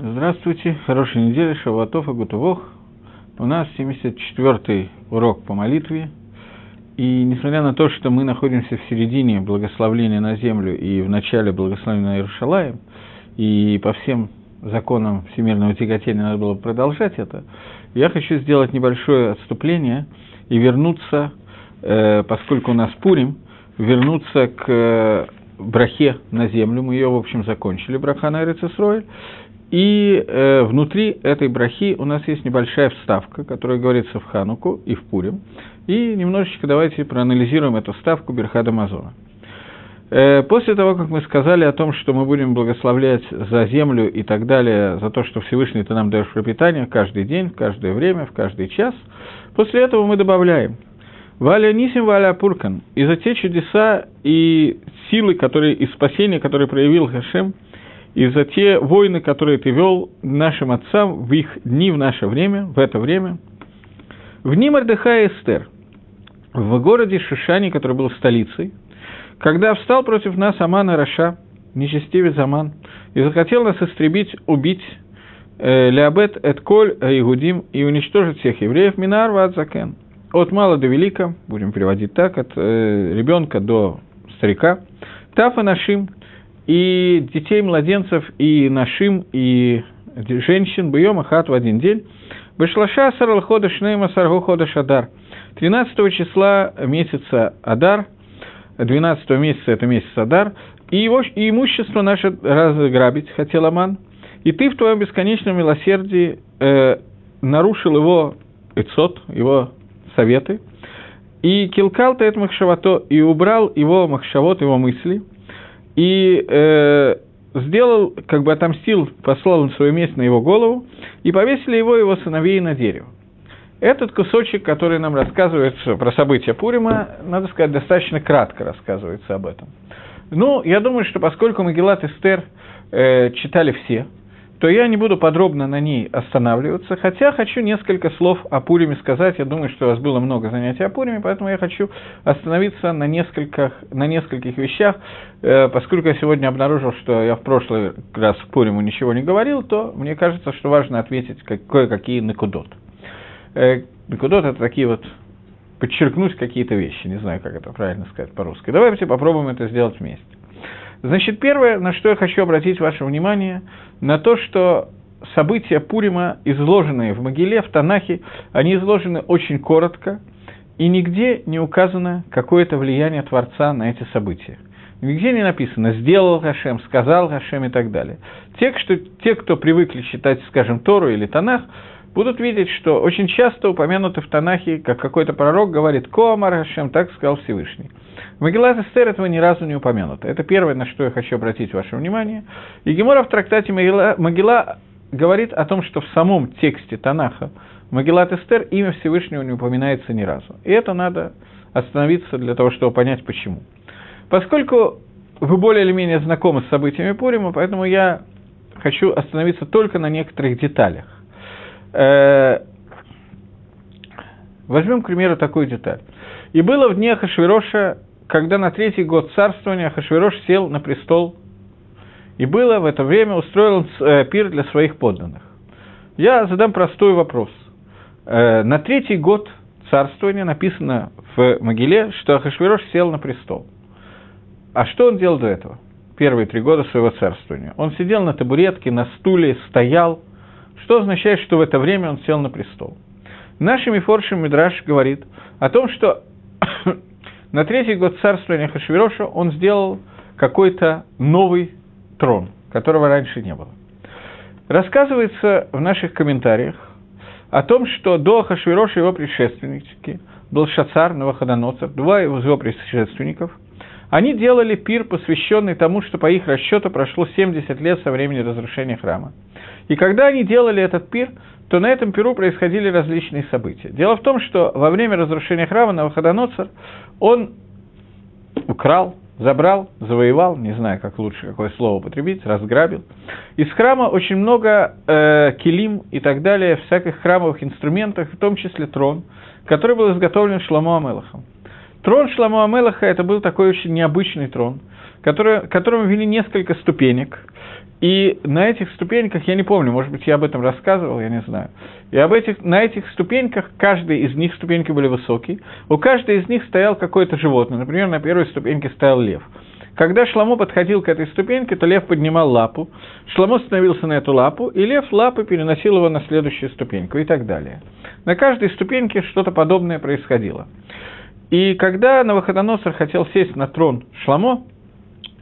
Здравствуйте, хорошей недели, Шавуатов и Гутувох. У нас 74-й урок по молитве. И несмотря на то, что мы находимся в середине благословления на землю и в начале благословения на Иерушалаем, и по всем законам всемирного тяготения надо было продолжать это, я хочу сделать небольшое отступление и вернуться, э, поскольку у нас Пурим, вернуться к э, брахе на землю, мы ее, в общем, закончили, браха на Эрицесройль, и э, внутри этой брахи у нас есть небольшая вставка, которая говорится в Хануку и в Пурим. И немножечко давайте проанализируем эту вставку Берхада Мазона. Э, после того, как мы сказали о том, что мы будем благословлять за землю и так далее, за то, что Всевышний ты нам даешь пропитание каждый день, в каждое время, в каждый час, после этого мы добавляем Валя Нисим Валя Пуркан. И за те чудеса и силы, которые, и спасения, которые проявил Хашем – и за те войны, которые ты вел нашим отцам в их дни, в наше время, в это время. В дни Мордыха и Эстер, в городе Шишани, который был столицей, когда встал против нас Аман Раша, нечестивец Аман, и захотел нас истребить, убить, э, Леобет Этколь Игудим и уничтожить всех евреев, Минар Вадзакен. От мала до велика, будем переводить так, от э, ребенка до старика, Тафа Нашим, и детей, младенцев, и нашим, и женщин, бьем ахат в один день. Бешлаша сарлхода шнейма саргу хода шадар. 13 числа месяца Адар, 12 месяца это месяц Адар, и, его, и имущество наше разграбить хотел Аман, и ты в твоем бесконечном милосердии э, нарушил его эцот, его советы, и килкал ты это махшавато, и убрал его махшавот, его мысли – и э, сделал, как бы отомстил, послал на свое место на его голову, и повесили его его сыновей на дерево. Этот кусочек, который нам рассказывается про события Пурима, надо сказать, достаточно кратко рассказывается об этом. Ну, я думаю, что поскольку Магеллат Эстер э, читали все, то я не буду подробно на ней останавливаться, хотя хочу несколько слов о Пуриме сказать. Я думаю, что у вас было много занятий о Пуриме, поэтому я хочу остановиться на нескольких, на нескольких вещах. Э, поскольку я сегодня обнаружил, что я в прошлый раз в Пуриму ничего не говорил, то мне кажется, что важно ответить кое-какие накудот. Э, накудот – это такие вот подчеркнуть какие-то вещи, не знаю, как это правильно сказать по-русски. Давайте попробуем это сделать вместе. Значит, первое, на что я хочу обратить ваше внимание, на то, что события Пурима, изложенные в Могиле, в Танахе, они изложены очень коротко, и нигде не указано какое-то влияние Творца на эти события. Нигде не написано «сделал Хашем», «сказал Хашем» и так далее. Те, что, те, кто привыкли читать, скажем, Тору или Танах, будут видеть, что очень часто упомянуты в Танахе, как какой-то пророк говорит «Коамар Хашем», так сказал Всевышний. Магеллат Эстер этого ни разу не упомянуто. Это первое, на что я хочу обратить ваше внимание. И Гемора в трактате Магелла, Магелла говорит о том, что в самом тексте Танаха Магеллат Эстер имя Всевышнего не упоминается ни разу. И это надо остановиться для того, чтобы понять почему. Поскольку вы более или менее знакомы с событиями Пурима, поэтому я хочу остановиться только на некоторых деталях. Э, возьмем, к примеру, такую деталь. «И было в дне Хашвироша когда на третий год царствования Хашвирош сел на престол, и было в это время устроил э, пир для своих подданных. Я задам простой вопрос. Э, на третий год царствования написано в Могиле, что Ахашвирош сел на престол. А что он делал до этого? Первые три года своего царствования. Он сидел на табуретке, на стуле, стоял. Что означает, что в это время он сел на престол? Нашими Мифоршим Мидраш говорит о том, что на третий год царствования Хашвироша он сделал какой-то новый трон, которого раньше не было. Рассказывается в наших комментариях о том, что до Хашвироша его предшественники, был Шацар, Новоходоноцар, два из его предшественников, они делали пир, посвященный тому, что по их расчету прошло 70 лет со времени разрушения храма. И когда они делали этот пир, то на этом Перу происходили различные события. Дело в том, что во время разрушения храма Навуходоноцар он украл, забрал, завоевал, не знаю, как лучше какое слово употребить, разграбил. Из храма очень много э, килим и так далее, всяких храмовых инструментов, в том числе трон, который был изготовлен Шламу Амелахом. Трон Шламу Амелаха – это был такой очень необычный трон, который, которому вели несколько ступенек, И на этих ступеньках, я не помню, может быть, я об этом рассказывал, я не знаю. И об этих, на этих ступеньках, каждый из них, ступеньки были высокие, у каждой из них стоял какое-то животное. Например, на первой ступеньке стоял лев. Когда Шламо подходил к этой ступеньке, то лев поднимал лапу, Шламо становился на эту лапу, и лев лапы переносил его на следующую ступеньку и так далее. На каждой ступеньке что-то подобное происходило. И когда Навуходоносор хотел сесть на трон Шламо,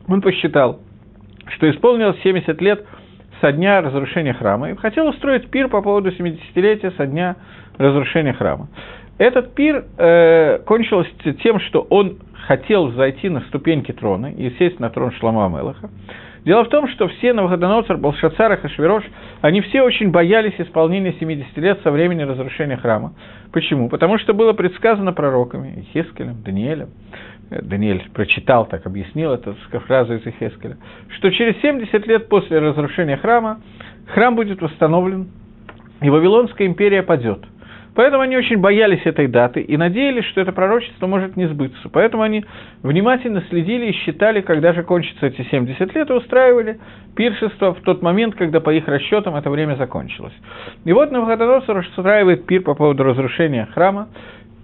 он посчитал, что исполнилось 70 лет со дня разрушения храма, и хотел устроить пир по поводу 70-летия со дня разрушения храма. Этот пир э, кончился тем, что он хотел зайти на ступеньки трона и сесть на трон Шлама Амелаха. Дело в том, что все Навуходоносор, Балшацар и Хашвирош, они все очень боялись исполнения 70 лет со времени разрушения храма. Почему? Потому что было предсказано пророками, Хескелем, Даниэлем, Даниэль прочитал, так объяснил эту фразу из Хескеля, что через 70 лет после разрушения храма храм будет восстановлен, и Вавилонская империя падет – Поэтому они очень боялись этой даты и надеялись, что это пророчество может не сбыться. Поэтому они внимательно следили и считали, когда же кончатся эти 70 лет, и устраивали пиршество в тот момент, когда по их расчетам это время закончилось. И вот Навуходоносор устраивает пир по поводу разрушения храма,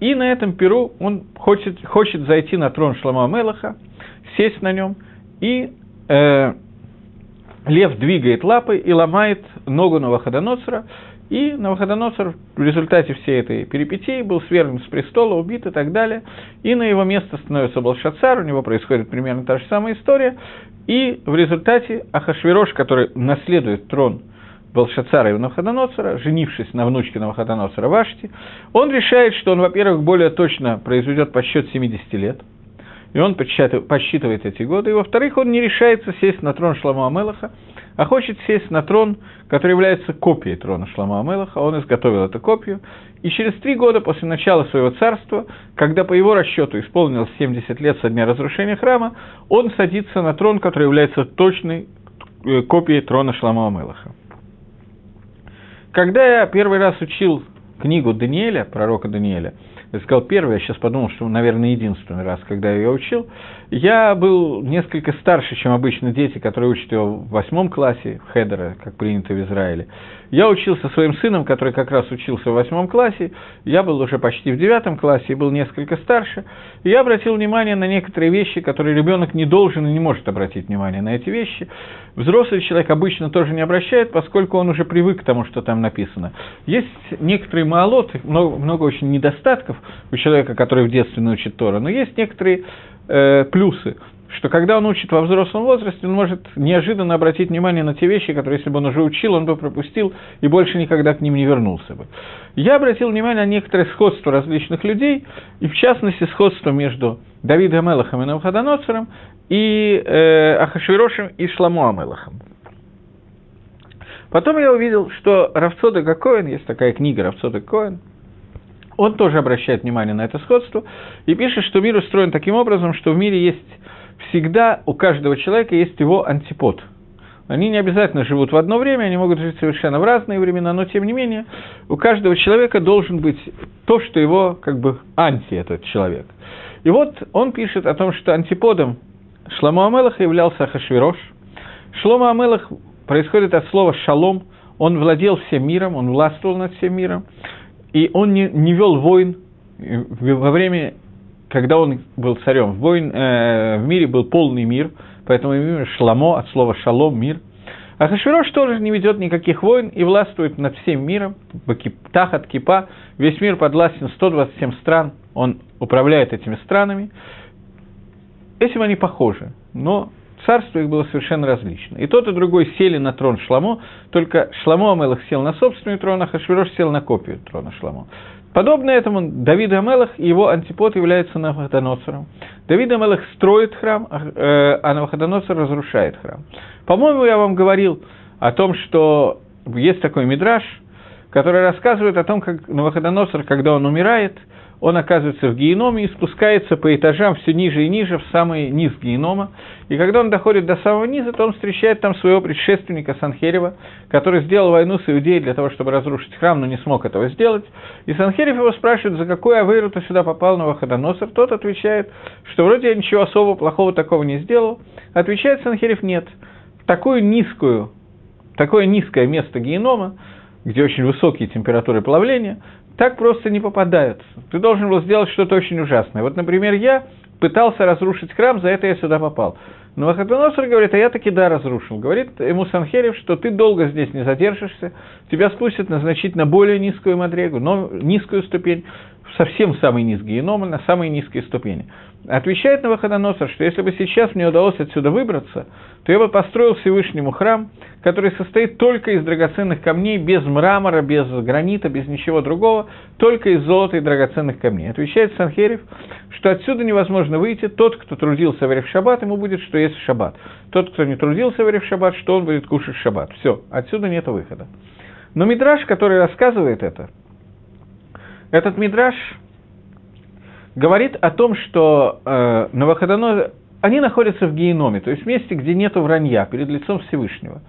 и на этом пиру он хочет, хочет зайти на трон Шлама Мелаха, сесть на нем, и э, лев двигает лапы и ломает ногу Навуходоносора, и Навуходоносор в результате всей этой перипетии был свергнут с престола, убит и так далее. И на его место становится Балшацар, у него происходит примерно та же самая история. И в результате Ахашвирош, который наследует трон Балшацара и Навуходоносора, женившись на внучке Навуходоносора Вашти, он решает, что он, во-первых, более точно произведет подсчет 70 лет – и он подсчитывает эти годы, и во-вторых, он не решается сесть на трон Шлама Амелаха, а хочет сесть на трон, который является копией трона Шлама Амелаха, он изготовил эту копию, и через три года после начала своего царства, когда по его расчету исполнилось 70 лет со дня разрушения храма, он садится на трон, который является точной э, копией трона Шлама Амелаха. Когда я первый раз учил книгу Даниэля, пророка Даниэля, я сказал первый, я сейчас подумал, что, наверное, единственный раз, когда я ее учил, я был несколько старше, чем обычно дети, которые учат его в восьмом классе, Хедера, как принято в Израиле. Я учился своим сыном, который как раз учился в восьмом классе, я был уже почти в девятом классе и был несколько старше, и я обратил внимание на некоторые вещи, которые ребенок не должен и не может обратить внимание на эти вещи. Взрослый человек обычно тоже не обращает, поскольку он уже привык к тому, что там написано. Есть некоторые маалоты, много, много очень недостатков у человека, который в детстве научит Тора, но есть некоторые э, плюсы что когда он учит во взрослом возрасте, он может неожиданно обратить внимание на те вещи, которые, если бы он уже учил, он бы пропустил и больше никогда к ним не вернулся бы. Я обратил внимание на некоторое сходство различных людей, и в частности сходство между Давидом Амелахом и Навходоносором, и э, Ахашвирошем и Шламу Амелахом. Потом я увидел, что Равцода Коэн, есть такая книга Равцода Коэн, он тоже обращает внимание на это сходство и пишет, что мир устроен таким образом, что в мире есть всегда у каждого человека есть его антипод. Они не обязательно живут в одно время, они могут жить совершенно в разные времена, но тем не менее у каждого человека должен быть то, что его как бы анти этот человек. И вот он пишет о том, что антиподом Шламу Амелаха являлся Хашвирош. Шлома Амелах происходит от слова «шалом», он владел всем миром, он властвовал над всем миром, и он не, не вел войн во время когда он был царем, войн, э, в мире был полный мир, поэтому имя Шламо от слова шалом – мир. А Хашвирош тоже не ведет никаких войн и властвует над всем миром, Тахат Кипа, весь мир подвластен 127 стран, он управляет этими странами. Этим они похожи, но царство их было совершенно различно. И тот, и другой сели на трон Шламо, только Шламо Амелах сел на собственный трон, а Хашвирош сел на копию трона Шламо. Подобно этому Давид Амелах и его антипод является Навуходоносором. Давид Амелах строит храм, а, э, а Навуходоносор разрушает храм. По-моему, я вам говорил о том, что есть такой мидраж, который рассказывает о том, как Навуходоносор, когда он умирает – он оказывается в геноме и спускается по этажам все ниже и ниже, в самый низ генома. И когда он доходит до самого низа, то он встречает там своего предшественника Санхерева, который сделал войну с Иудеей для того, чтобы разрушить храм, но не смог этого сделать. И Санхерев его спрашивает, за какой авейру ты сюда попал на Ваходоносор. Тот отвечает, что вроде я ничего особо плохого такого не сделал. Отвечает Санхерев, нет. такую низкую, такое низкое место генома, где очень высокие температуры плавления, так просто не попадают. Ты должен был сделать что-то очень ужасное. Вот, например, я пытался разрушить храм, за это я сюда попал. Но Вахатоносор говорит, а я таки да разрушил. Говорит ему Санхерев, что ты долго здесь не задержишься, тебя спустят на значительно более низкую мадрегу, но низкую ступень, совсем самый низкий геном, на самые низкие ступени. Отвечает на Навуходоносор, что если бы сейчас мне удалось отсюда выбраться, то я бы построил Всевышнему храм, который состоит только из драгоценных камней, без мрамора, без гранита, без ничего другого, только из золота и драгоценных камней. Отвечает Санхерев, что отсюда невозможно выйти, тот, кто трудился в Шаббат, ему будет, что есть в Шаббат. Тот, кто не трудился в Шаббат, что он будет кушать в Шаббат. Все, отсюда нет выхода. Но Мидраш, который рассказывает это, этот Мидраш говорит о том, что э, Новоходоносор, они находятся в геноме, то есть в месте, где нет вранья, перед лицом Всевышнего.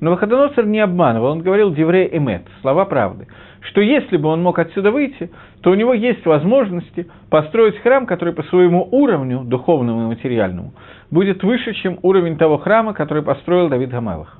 Но Новоходоносор не обманывал, он говорил «деврей эмет», слова правды, что если бы он мог отсюда выйти, то у него есть возможности построить храм, который по своему уровню, духовному и материальному, будет выше, чем уровень того храма, который построил Давид Гамелах.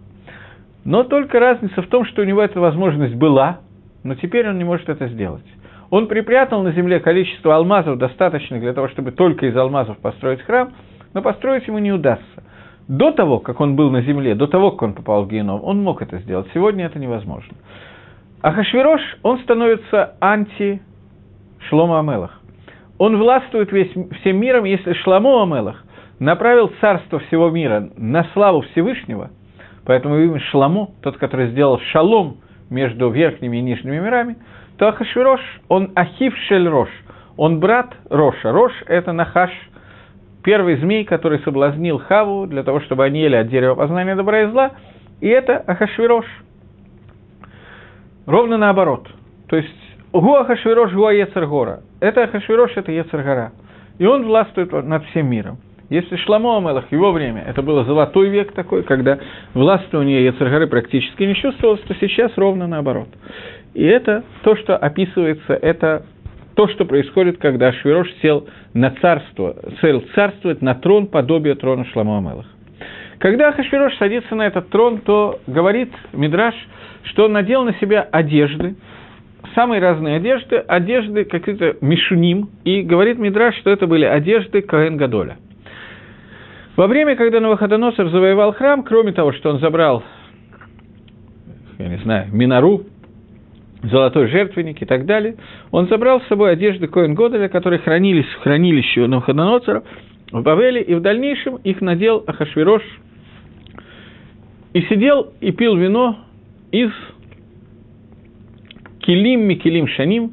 Но только разница в том, что у него эта возможность была, но теперь он не может это сделать. Он припрятал на земле количество алмазов, достаточно для того, чтобы только из алмазов построить храм, но построить ему не удастся. До того, как он был на земле, до того, как он попал в геном, он мог это сделать. Сегодня это невозможно. А Хашвирош, он становится анти Шлома Амелах. Он властвует весь, всем миром, если Шламо Амелах направил царство всего мира на славу Всевышнего, поэтому имя Шламо, тот, который сделал шалом между верхними и нижними мирами – то Ахашвирош, он Ахив Шель он брат Роша. Рош – это Нахаш, первый змей, который соблазнил Хаву для того, чтобы они ели от дерева познания добра и зла, и это Ахашвирош. Ровно наоборот. То есть Гу Ахашвирош, Гу Ецергора. Это Ахашвирош, это Ецергора. И он властвует над всем миром. Если Шламо Амелах, его время, это было золотой век такой, когда властвование Ецергары практически не чувствовалось, то сейчас ровно наоборот. И это то, что описывается, это то, что происходит, когда Швирош сел на царство, цель царствовать на трон подобие трона Шламу Амелах. Когда Хашвирош садится на этот трон, то говорит Мидраш, что он надел на себя одежды, самые разные одежды, одежды какие-то мишуним, и говорит Мидраш, что это были одежды Каэн Гадоля. Во время, когда Новоходоносор завоевал храм, кроме того, что он забрал, я не знаю, Минару, золотой жертвенник и так далее, он забрал с собой одежды Коэн Годеля, которые хранились в хранилище Навуходоносора в Бавеле, и в дальнейшем их надел Ахашвирош, и сидел и пил вино из килим, микилим, шаним,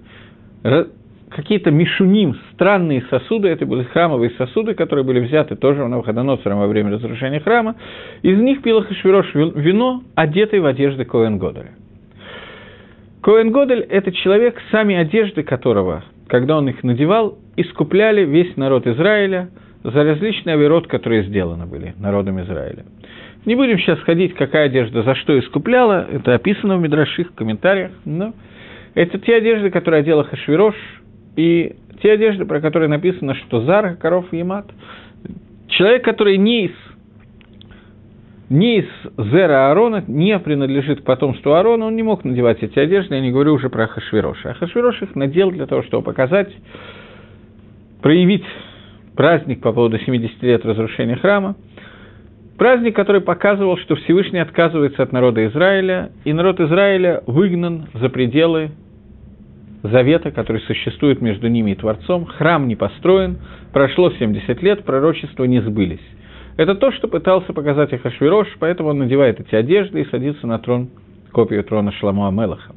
какие-то мишуним, странные сосуды, это были храмовые сосуды, которые были взяты тоже у Навуходоносора во время разрушения храма, из них пил Ахашвирош вино, одетый в одежды Коэн Годеля. Коэн Годель – это человек, сами одежды которого, когда он их надевал, искупляли весь народ Израиля за различные оверот, которые сделаны были народом Израиля. Не будем сейчас ходить, какая одежда за что искупляла, это описано в Мидраших, в комментариях, но это те одежды, которые одела Хашвирош, и те одежды, про которые написано, что Зар, коров и Емат. Человек, который не из не из Зера Аарона, не принадлежит потомству Аарона, он не мог надевать эти одежды, я не говорю уже про Хашвироша. А Хашвирош их надел для того, чтобы показать, проявить праздник по поводу 70 лет разрушения храма, праздник, который показывал, что Всевышний отказывается от народа Израиля, и народ Израиля выгнан за пределы завета, который существует между ними и Творцом, храм не построен, прошло 70 лет, пророчества не сбылись. Это то, что пытался показать Ахашвирош, поэтому он надевает эти одежды и садится на трон, копию трона Шламу Амелаха.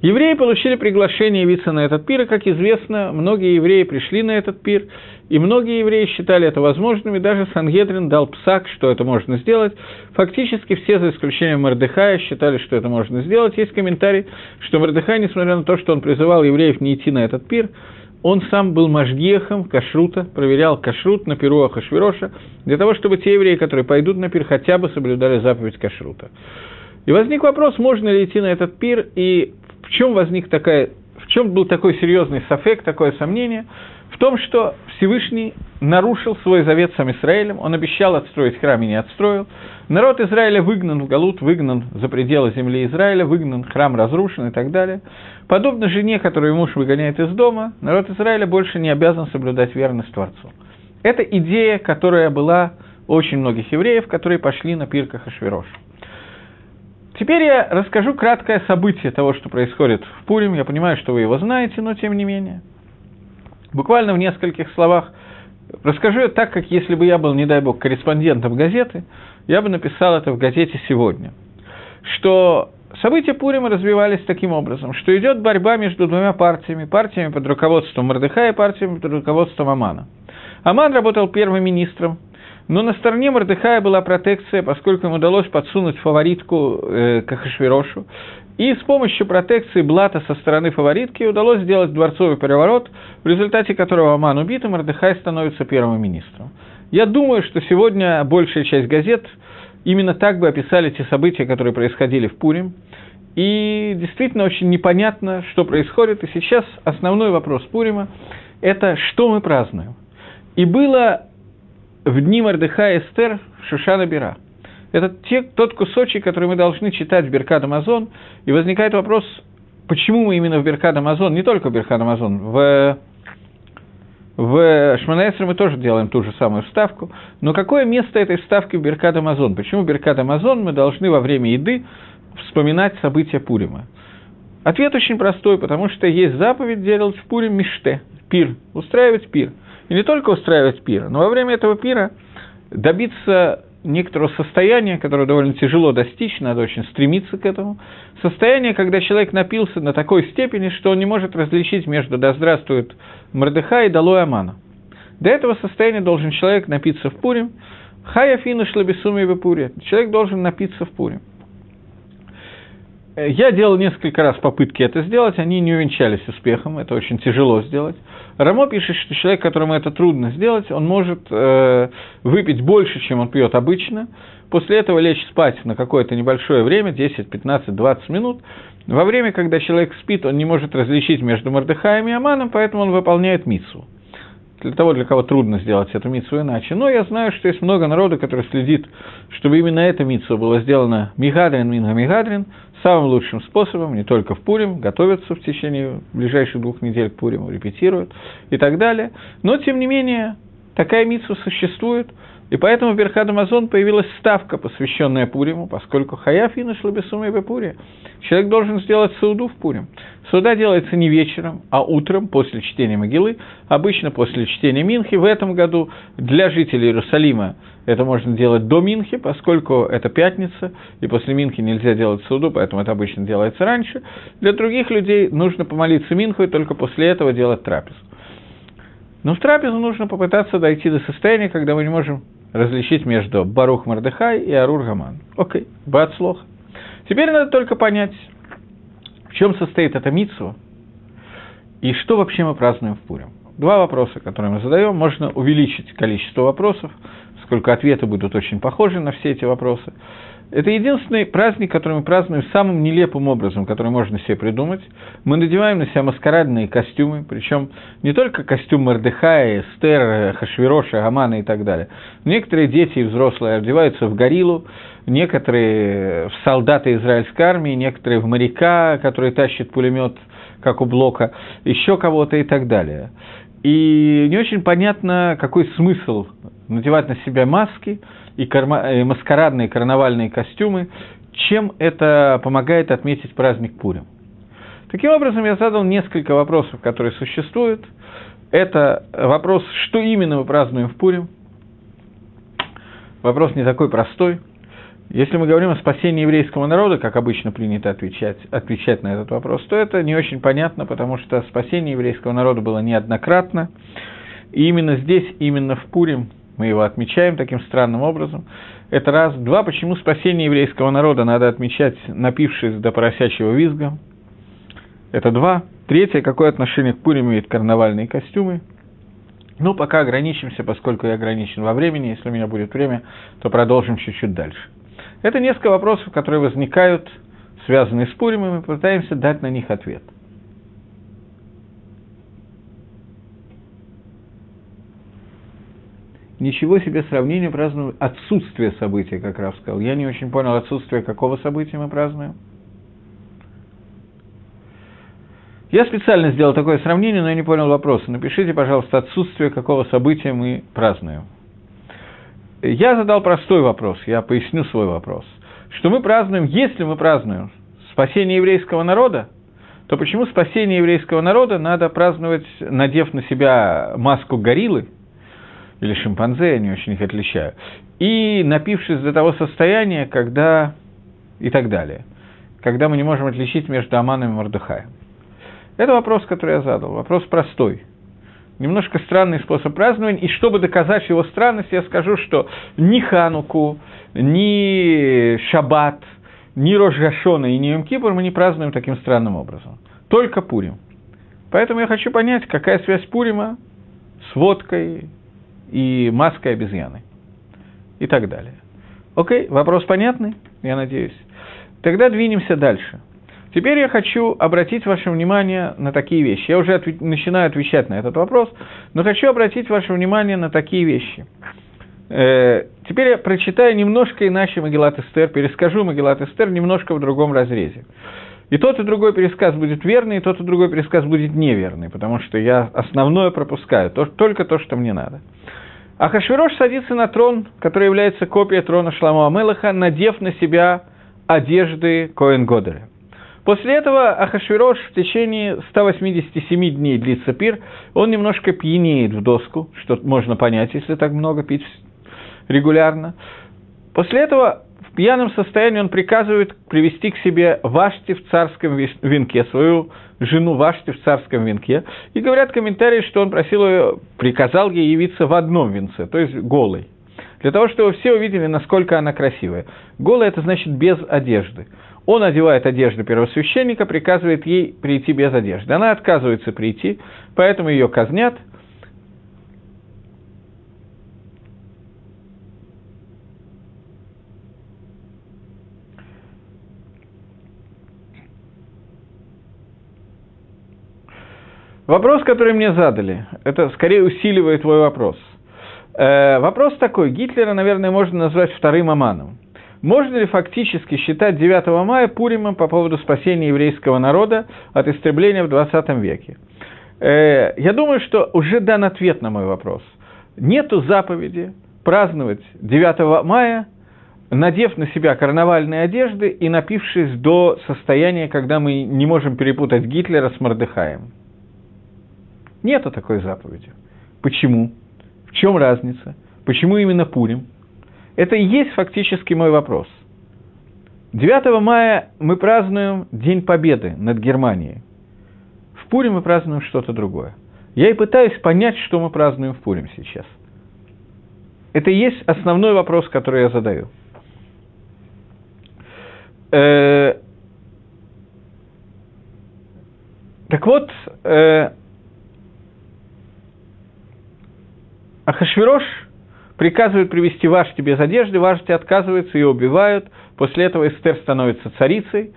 Евреи получили приглашение явиться на этот пир, и, как известно, многие евреи пришли на этот пир, и многие евреи считали это возможным, и даже Сангедрин дал псак, что это можно сделать. Фактически все, за исключением Мордыхая, считали, что это можно сделать. Есть комментарий, что Мордыхай, несмотря на то, что он призывал евреев не идти на этот пир, он сам был мажгехом кашрута, проверял кашрут на перу Ахашвироша, для того, чтобы те евреи, которые пойдут на пир, хотя бы соблюдали заповедь кашрута. И возник вопрос, можно ли идти на этот пир, и в чем возник такая, В чем был такой серьезный сафек, такое сомнение? В том, что Всевышний нарушил свой завет с Израилем, он обещал отстроить храм и не отстроил. Народ Израиля выгнан в Галут, выгнан за пределы земли Израиля, выгнан, храм разрушен и так далее. Подобно жене, которую муж выгоняет из дома, народ Израиля больше не обязан соблюдать верность Творцу. Это идея, которая была у очень многих евреев, которые пошли на пирках Ашвирош. Теперь я расскажу краткое событие того, что происходит в Пурим. Я понимаю, что вы его знаете, но тем не менее. Буквально в нескольких словах расскажу я так, как если бы я был, не дай бог, корреспондентом газеты, я бы написал это в газете сегодня. Что события Пурима развивались таким образом, что идет борьба между двумя партиями, партиями под руководством Мордыха и партиями под руководством Амана. Аман работал первым министром, но на стороне Мордыхая была протекция, поскольку ему удалось подсунуть фаворитку э, Кахашвирошу. И с помощью протекции Блата со стороны фаворитки удалось сделать дворцовый переворот, в результате которого Аман убит, и Мордыхай становится первым министром. Я думаю, что сегодня большая часть газет именно так бы описали те события, которые происходили в Пурим. И действительно очень непонятно, что происходит. И сейчас основной вопрос Пурима – это что мы празднуем. И было в дни Мордыха и Эстер Шушана Бира. Это те, тот кусочек, который мы должны читать в Беркад Амазон, и возникает вопрос, почему мы именно в Беркад Амазон, не только в Беркад Амазон, в, в Шманаэсре мы тоже делаем ту же самую вставку, но какое место этой вставки в Беркад Амазон? Почему в Беркад Амазон мы должны во время еды вспоминать события Пурима? Ответ очень простой, потому что есть заповедь делать в Пурим Миште, пир, устраивать пир – и не только устраивать пир, но во время этого пира добиться некоторого состояния, которое довольно тяжело достичь, надо очень стремиться к этому, состояние, когда человек напился на такой степени, что он не может различить между «да здравствует Мордыха» и «долой Амана». До этого состояния должен человек напиться в Пурим, «хая фину шлабисуми в Пуре». Человек должен напиться в Пурим. Я делал несколько раз попытки это сделать, они не увенчались успехом, это очень тяжело сделать. Рамо пишет, что человек, которому это трудно сделать, он может э, выпить больше, чем он пьет обычно, после этого лечь спать на какое-то небольшое время, 10, 15, 20 минут. Во время, когда человек спит, он не может различить между Мордыхаем и Аманом, поэтому он выполняет миссу для того, для кого трудно сделать эту мицу иначе. Но я знаю, что есть много народу, который следит, чтобы именно эта мицу была сделана Мигадрин, Минга Мигадрин, самым лучшим способом, не только в Пурим, готовятся в течение ближайших двух недель к Пуриму, репетируют и так далее. Но, тем не менее, такая митсва существует, и поэтому в Берхад Амазон появилась ставка, посвященная Пуриму, поскольку Хаяф и нашла Бесума и Пури. Человек должен сделать сауду в Пурим. Суда делается не вечером, а утром после чтения Могилы, обычно после чтения Минхи. В этом году для жителей Иерусалима это можно делать до Минхи, поскольку это пятница, и после Минхи нельзя делать суду, поэтому это обычно делается раньше. Для других людей нужно помолиться Минху и только после этого делать трапезу. Но в трапезу нужно попытаться дойти до состояния, когда мы не можем различить между Барух Мардыхай и Арур Гаман. Окей, Бацлох. Теперь надо только понять, в чем состоит эта митсва и что вообще мы празднуем в Пурим. Два вопроса, которые мы задаем. Можно увеличить количество вопросов, поскольку ответы будут очень похожи на все эти вопросы. Это единственный праздник, который мы празднуем самым нелепым образом, который можно себе придумать. Мы надеваем на себя маскарадные костюмы, причем не только костюм Мордыхая, Эстер, Хашвироша, Гамана и так далее. Некоторые дети и взрослые одеваются в гориллу, некоторые в солдаты израильской армии, некоторые в моряка, который тащит пулемет, как у Блока, еще кого-то и так далее. И не очень понятно, какой смысл надевать на себя маски – и, и маскарадные карнавальные костюмы, чем это помогает отметить праздник Пурим. Таким образом, я задал несколько вопросов, которые существуют. Это вопрос, что именно мы празднуем в Пурим. Вопрос не такой простой. Если мы говорим о спасении еврейского народа, как обычно принято отвечать, отвечать на этот вопрос, то это не очень понятно, потому что спасение еврейского народа было неоднократно. И именно здесь, именно в Пурим, мы его отмечаем таким странным образом. Это раз. Два, почему спасение еврейского народа надо отмечать, напившись до поросячьего визга. Это два. Третье, какое отношение к Пурим имеют карнавальные костюмы. Ну, пока ограничимся, поскольку я ограничен во времени. Если у меня будет время, то продолжим чуть-чуть дальше. Это несколько вопросов, которые возникают, связанные с Пурим, и мы пытаемся дать на них ответ. Ничего себе сравнение празднуем отсутствие события, как Раф сказал. Я не очень понял, отсутствие какого события мы празднуем. Я специально сделал такое сравнение, но я не понял вопроса. Напишите, пожалуйста, отсутствие какого события мы празднуем. Я задал простой вопрос, я поясню свой вопрос. Что мы празднуем, если мы празднуем спасение еврейского народа, то почему спасение еврейского народа надо праздновать, надев на себя маску гориллы или шимпанзе, я не очень их отличаю, и напившись до того состояния, когда и так далее, когда мы не можем отличить между Аманом и Мордыхаем. Это вопрос, который я задал. Вопрос простой. Немножко странный способ празднования. И чтобы доказать его странность, я скажу, что ни Хануку, ни Шаббат, ни Рожгашона и ни Йом мы не празднуем таким странным образом. Только Пурим. Поэтому я хочу понять, какая связь Пурима с водкой и маской обезьяны. И так далее. Окей, вопрос понятный, я надеюсь. Тогда двинемся дальше. Теперь я хочу обратить ваше внимание на такие вещи. Я уже отв... начинаю отвечать на этот вопрос, но хочу обратить ваше внимание на такие вещи. Э, теперь я прочитаю немножко иначе Магеллат Эстер, перескажу Магеллат Эстер немножко в другом разрезе. И тот и другой пересказ будет верный, и тот и другой пересказ будет неверный, потому что я основное пропускаю, то, только то, что мне надо. Ахашвирош садится на трон, который является копией трона Шламу Амелаха, надев на себя одежды Коэн Годеля. После этого Ахашвирош в течение 187 дней длится пир, он немножко пьянеет в доску, что можно понять, если так много пить регулярно. После этого в пьяном состоянии он приказывает привести к себе Вашти в царском венке, свою жену Вашти в царском венке. И говорят комментарии, что он просил ее, приказал ей явиться в одном венце, то есть голой. Для того, чтобы все увидели, насколько она красивая. Голая – это значит без одежды. Он одевает одежду первосвященника, приказывает ей прийти без одежды. Она отказывается прийти, поэтому ее казнят. Вопрос, который мне задали, это скорее усиливает твой вопрос. Э, вопрос такой, Гитлера, наверное, можно назвать вторым Аманом. Можно ли фактически считать 9 мая Пуримом по поводу спасения еврейского народа от истребления в 20 веке? Э, я думаю, что уже дан ответ на мой вопрос. Нету заповеди праздновать 9 мая, надев на себя карнавальные одежды и напившись до состояния, когда мы не можем перепутать Гитлера с Мордыхаем. Нету такой заповеди. Почему? В чем разница? Почему именно Пурим? Это и есть фактически мой вопрос. 9 мая мы празднуем День Победы над Германией. В Пуре мы празднуем что-то другое. Я и пытаюсь понять, что мы празднуем в Пурим сейчас. Это и есть основной вопрос, который я задаю. Э, так вот, э, Ахашвирош – приказывают привести Вашти без одежды, Вашти отказывается, ее убивают, после этого Эстер становится царицей.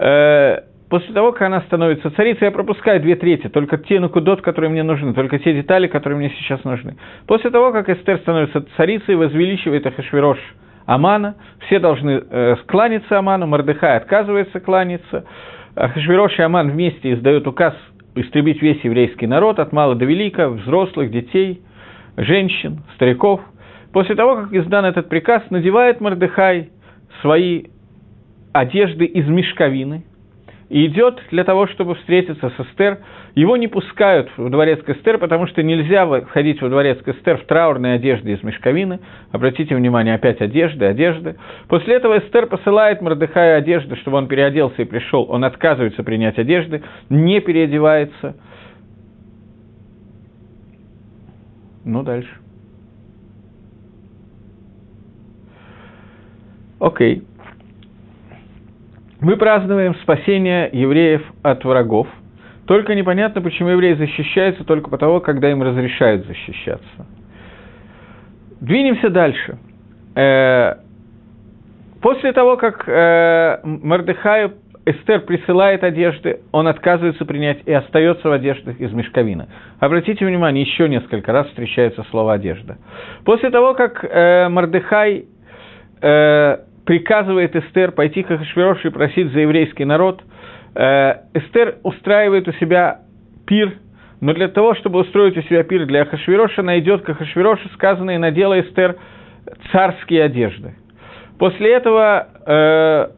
Э, после того, как она становится царицей, я пропускаю две трети, только те нукудот, которые мне нужны, только те детали, которые мне сейчас нужны. После того, как Эстер становится царицей, возвеличивает Ахашвирош Амана, все должны э, кланяться Аману, Мордыхай отказывается кланяться, Ахашвирош и Аман вместе издают указ истребить весь еврейский народ, от мала до велика, взрослых, детей, женщин, стариков – После того, как издан этот приказ, надевает Мордыхай свои одежды из мешковины и идет для того, чтобы встретиться с Эстер. Его не пускают в дворец к Эстер, потому что нельзя входить во дворец к Эстер в траурной одежде из мешковины. Обратите внимание, опять одежды, одежды. После этого Эстер посылает Мордыхаю одежду, чтобы он переоделся и пришел. Он отказывается принять одежды, не переодевается. Ну, дальше. Окей. Мы празднуем спасение евреев от врагов. Только непонятно, почему евреи защищаются только потому, когда им разрешают защищаться. Двинемся дальше. Э, после того, как э, Мордыхаю Эстер присылает одежды, он отказывается принять и остается в одеждах из мешковины. Обратите внимание, еще несколько раз встречается слово «одежда». После того, как э, Мордыхай э, приказывает Эстер пойти к Ахашвирошу и просить за еврейский народ, э, Эстер устраивает у себя пир, но для того, чтобы устроить у себя пир для Ахашвироша, она идет к Ахашвирошу, сказано, и надела Эстер царские одежды. После этого э,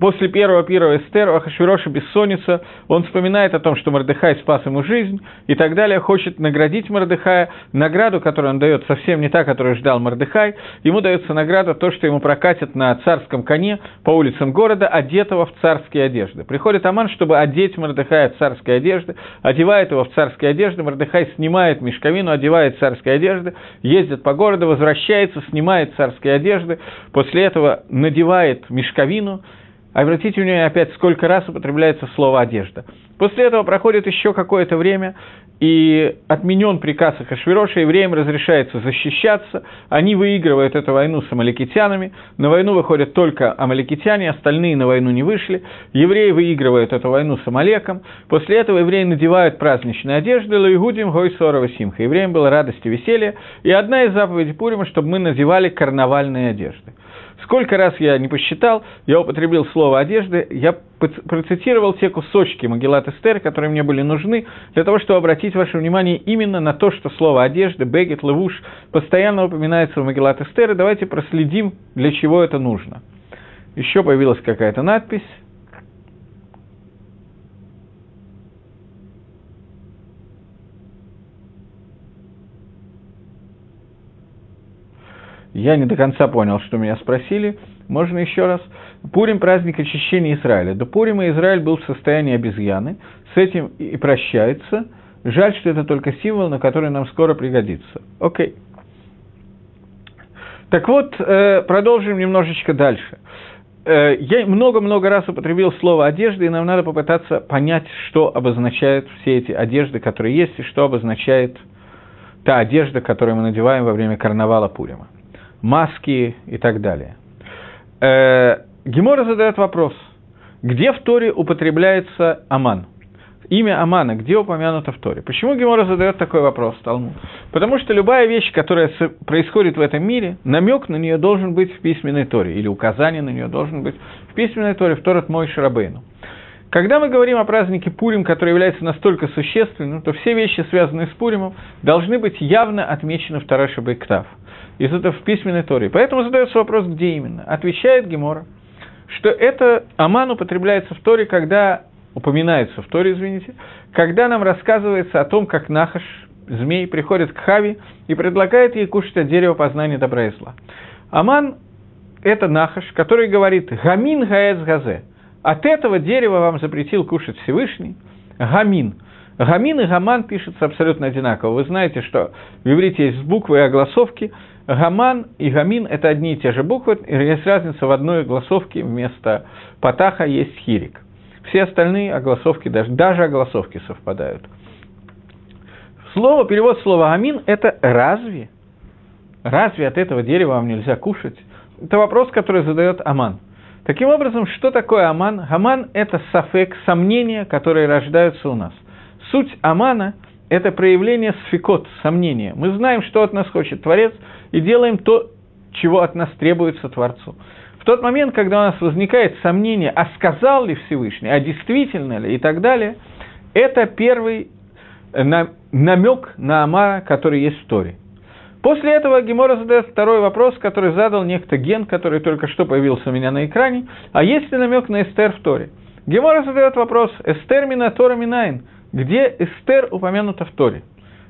После первого пира Эстер Ахашвироша бессонница, он вспоминает о том, что Мордыхай спас ему жизнь и так далее, хочет наградить Мордыхая, награду, которую он дает, совсем не та, которую ждал Мордыхай, ему дается награда то, что ему прокатят на царском коне по улицам города, одетого в царские одежды. Приходит Аман, чтобы одеть Мордыхая в царские одежды, одевает его в царские одежды, Мордыхай снимает мешковину, одевает царские одежды, ездит по городу, возвращается, снимает царские одежды, после этого надевает мешковину, Обратите внимание опять, сколько раз употребляется слово «одежда». После этого проходит еще какое-то время, и отменен приказ Ахашвироша, евреям разрешается защищаться, они выигрывают эту войну с амаликитянами, на войну выходят только амаликитяне, остальные на войну не вышли, евреи выигрывают эту войну с Амалеком, после этого евреи надевают праздничные одежды, лаигудим гой сорова симха, евреям было радость и веселье, и одна из заповедей Пурима, чтобы мы надевали карнавальные одежды. Сколько раз я не посчитал, я употребил слово «одежды», я процитировал те кусочки Магеллат Эстер, которые мне были нужны, для того, чтобы обратить ваше внимание именно на то, что слово «одежда», «бегет», «левуш» постоянно упоминается в Магеллат Эстер, и давайте проследим, для чего это нужно. Еще появилась какая-то надпись. Я не до конца понял, что меня спросили. Можно еще раз? Пурим – праздник очищения Израиля. До Пурима Израиль был в состоянии обезьяны. С этим и прощается. Жаль, что это только символ, на который нам скоро пригодится. Окей. Так вот, э, продолжим немножечко дальше. Э, я много-много раз употребил слово «одежда», и нам надо попытаться понять, что обозначают все эти одежды, которые есть, и что обозначает та одежда, которую мы надеваем во время карнавала Пурима маски и так далее. Э, Гемора задает вопрос, где в Торе употребляется Аман? Имя Амана, где упомянуто в Торе? Почему Гемора задает такой вопрос Талмуд? Потому что любая вещь, которая происходит в этом мире, намек на нее должен быть в письменной Торе, или указание на нее должен быть в письменной Торе, в Торат Мой Шарабейну. Когда мы говорим о празднике Пурим, который является настолько существенным, то все вещи, связанные с Пуримом, должны быть явно отмечены в Тараша Бейктав – из этого в письменной Торе. Поэтому задается вопрос, где именно. Отвечает Гемора, что это Аман употребляется в Торе, когда, упоминается в Торе, извините, когда нам рассказывается о том, как Нахаш, змей, приходит к Хави и предлагает ей кушать от дерева познания добра и зла. Аман – это Нахаш, который говорит «Гамин гаэц газе». От этого дерева вам запретил кушать Всевышний. Гамин – Гамин и Гаман пишутся абсолютно одинаково. Вы знаете, что в иврите есть буквы и огласовки. Гаман и Гамин – это одни и те же буквы, и есть разница в одной огласовке вместо Патаха есть Хирик. Все остальные огласовки, даже, даже огласовки совпадают. Слово, перевод слова «гамин» – это «разве?» Разве от этого дерева вам нельзя кушать? Это вопрос, который задает Аман. Таким образом, что такое Аман? Аман – это сафек, сомнения, которые рождаются у нас – Суть Амана – это проявление сфикот, сомнения. Мы знаем, что от нас хочет Творец, и делаем то, чего от нас требуется Творцу. В тот момент, когда у нас возникает сомнение, а сказал ли Всевышний, а действительно ли и так далее, это первый намек на Амара, который есть в Торе. После этого Гемора задает второй вопрос, который задал некто Ген, который только что появился у меня на экране. А есть ли намек на Эстер в Торе? Гемора задает вопрос, Эстер мина Тора минайн, где Эстер упомянута в Торе?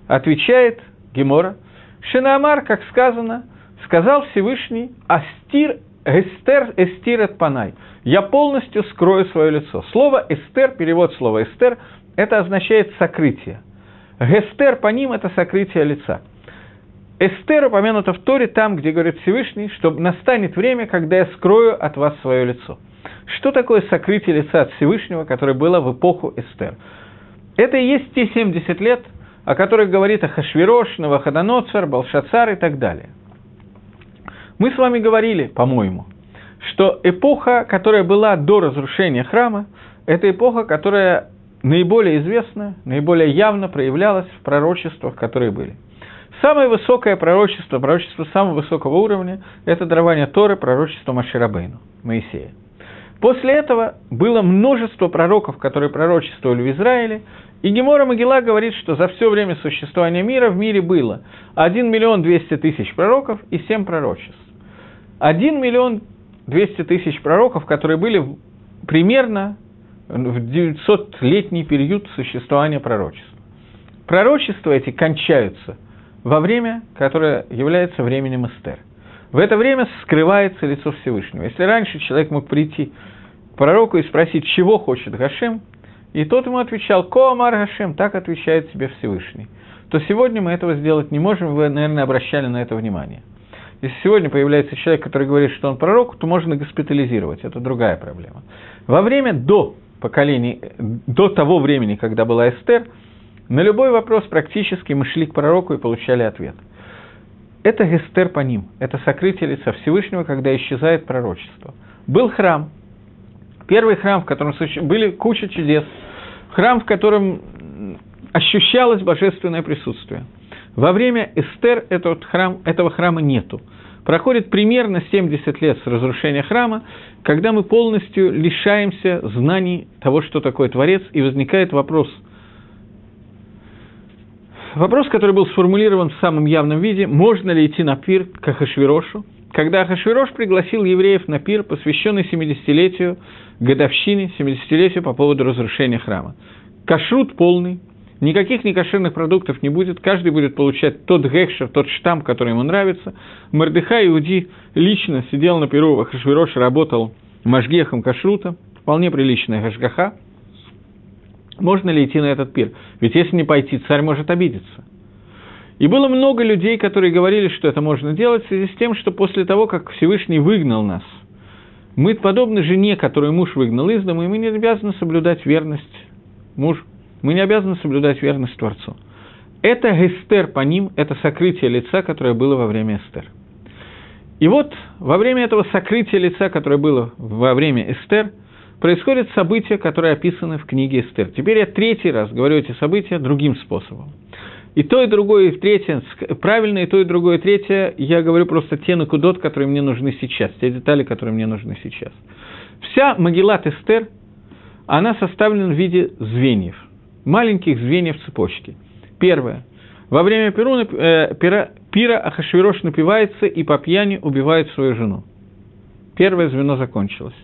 Отвечает Гемора, Шинамар, как сказано, сказал Всевышний, Астир Эстер Эстир от Панай. Я полностью скрою свое лицо. Слово Эстер, перевод слова Эстер, это означает сокрытие. Гестер по ним – это сокрытие лица. Эстер упомянута в Торе там, где говорит Всевышний, что настанет время, когда я скрою от вас свое лицо. Что такое сокрытие лица от Всевышнего, которое было в эпоху Эстер? Это и есть те 70 лет, о которых говорит Ахашвирош, Наваходоноцар, Балшацар и так далее. Мы с вами говорили, по-моему, что эпоха, которая была до разрушения храма, это эпоха, которая наиболее известна, наиболее явно проявлялась в пророчествах, которые были. Самое высокое пророчество, пророчество самого высокого уровня – это дарование Торы, пророчество Маширабейну, Моисея. После этого было множество пророков, которые пророчествовали в Израиле, и Гемора Могила говорит, что за все время существования мира в мире было 1 миллион 200 тысяч пророков и 7 пророчеств. 1 миллион 200 тысяч пророков, которые были примерно в 900-летний период существования пророчества. Пророчества эти кончаются во время, которое является временем Эстер. В это время скрывается лицо Всевышнего. Если раньше человек мог прийти к пророку и спросить, чего хочет Гашем, и тот ему отвечал, «Коамар Гашем», так отвечает себе Всевышний, то сегодня мы этого сделать не можем, вы, наверное, обращали на это внимание. Если сегодня появляется человек, который говорит, что он пророк, то можно госпитализировать, это другая проблема. Во время до поколений, до того времени, когда была Эстер, на любой вопрос практически мы шли к пророку и получали ответ. Это Эстер по ним, это сокрытие лица Всевышнего, когда исчезает пророчество. Был храм, первый храм, в котором были куча чудес, храм, в котором ощущалось божественное присутствие – во время Эстер этот храм, этого храма нету. Проходит примерно 70 лет с разрушения храма, когда мы полностью лишаемся знаний того, что такое Творец, и возникает вопрос. Вопрос, который был сформулирован в самом явном виде, можно ли идти на пир к Ахашвирошу, когда Ахашвирош пригласил евреев на пир, посвященный 70-летию годовщине, 70-летию по поводу разрушения храма. Кашрут полный, Никаких некошерных продуктов не будет, каждый будет получать тот гекшер, тот штамп, который ему нравится. Мордыха Иуди лично сидел на перу в Ахашвироше, работал мажгехом кашрута, вполне приличная гашгаха. Можно ли идти на этот пир? Ведь если не пойти, царь может обидеться. И было много людей, которые говорили, что это можно делать в связи с тем, что после того, как Всевышний выгнал нас, мы подобны жене, которую муж выгнал из дома, и мы не обязаны соблюдать верность мужу. Мы не обязаны соблюдать верность Творцу. Это Эстер по ним, это сокрытие лица, которое было во время Эстер. И вот во время этого сокрытия лица, которое было во время Эстер, происходят события, которые описаны в книге Эстер. Теперь я третий раз говорю эти события другим способом. И то, и другое, и третье, правильно, и то, и другое, и третье, я говорю просто те накудот, которые мне нужны сейчас, те детали, которые мне нужны сейчас. Вся Магеллат Эстер, она составлена в виде звеньев – маленьких звеньев цепочки. Первое. Во время Перуна, э, пира, пира Ахашвирош напивается и по пьяни убивает свою жену. Первое звено закончилось.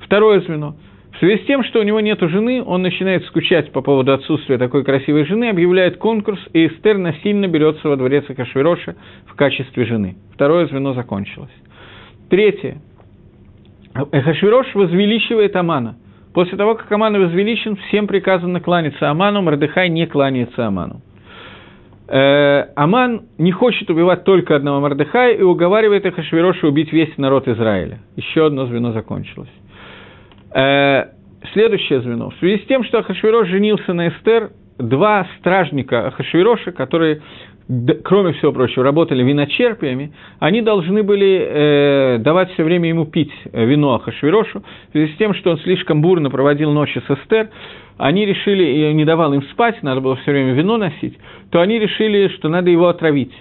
Второе звено. В связи с тем, что у него нет жены, он начинает скучать по поводу отсутствия такой красивой жены, объявляет конкурс, и Эстер насильно берется во дворец Акашвироша в качестве жены. Второе звено закончилось. Третье. Ахашвирош возвеличивает Амана. После того, как Аман возвеличен, всем приказано кланяться Аману, Мордыхай не кланяется Аману. Э, Аман не хочет убивать только одного Мордыхая и уговаривает Ахашвироша убить весь народ Израиля. Еще одно звено закончилось. Э, следующее звено. В связи с тем, что Ахашвирош женился на Эстер, два стражника Ахашвироша, которые кроме всего прочего, работали виночерпиями, они должны были э, давать все время ему пить вино Ахашвирошу, в связи с тем, что он слишком бурно проводил ночи с Эстер, они решили, и не давал им спать, надо было все время вино носить, то они решили, что надо его отравить.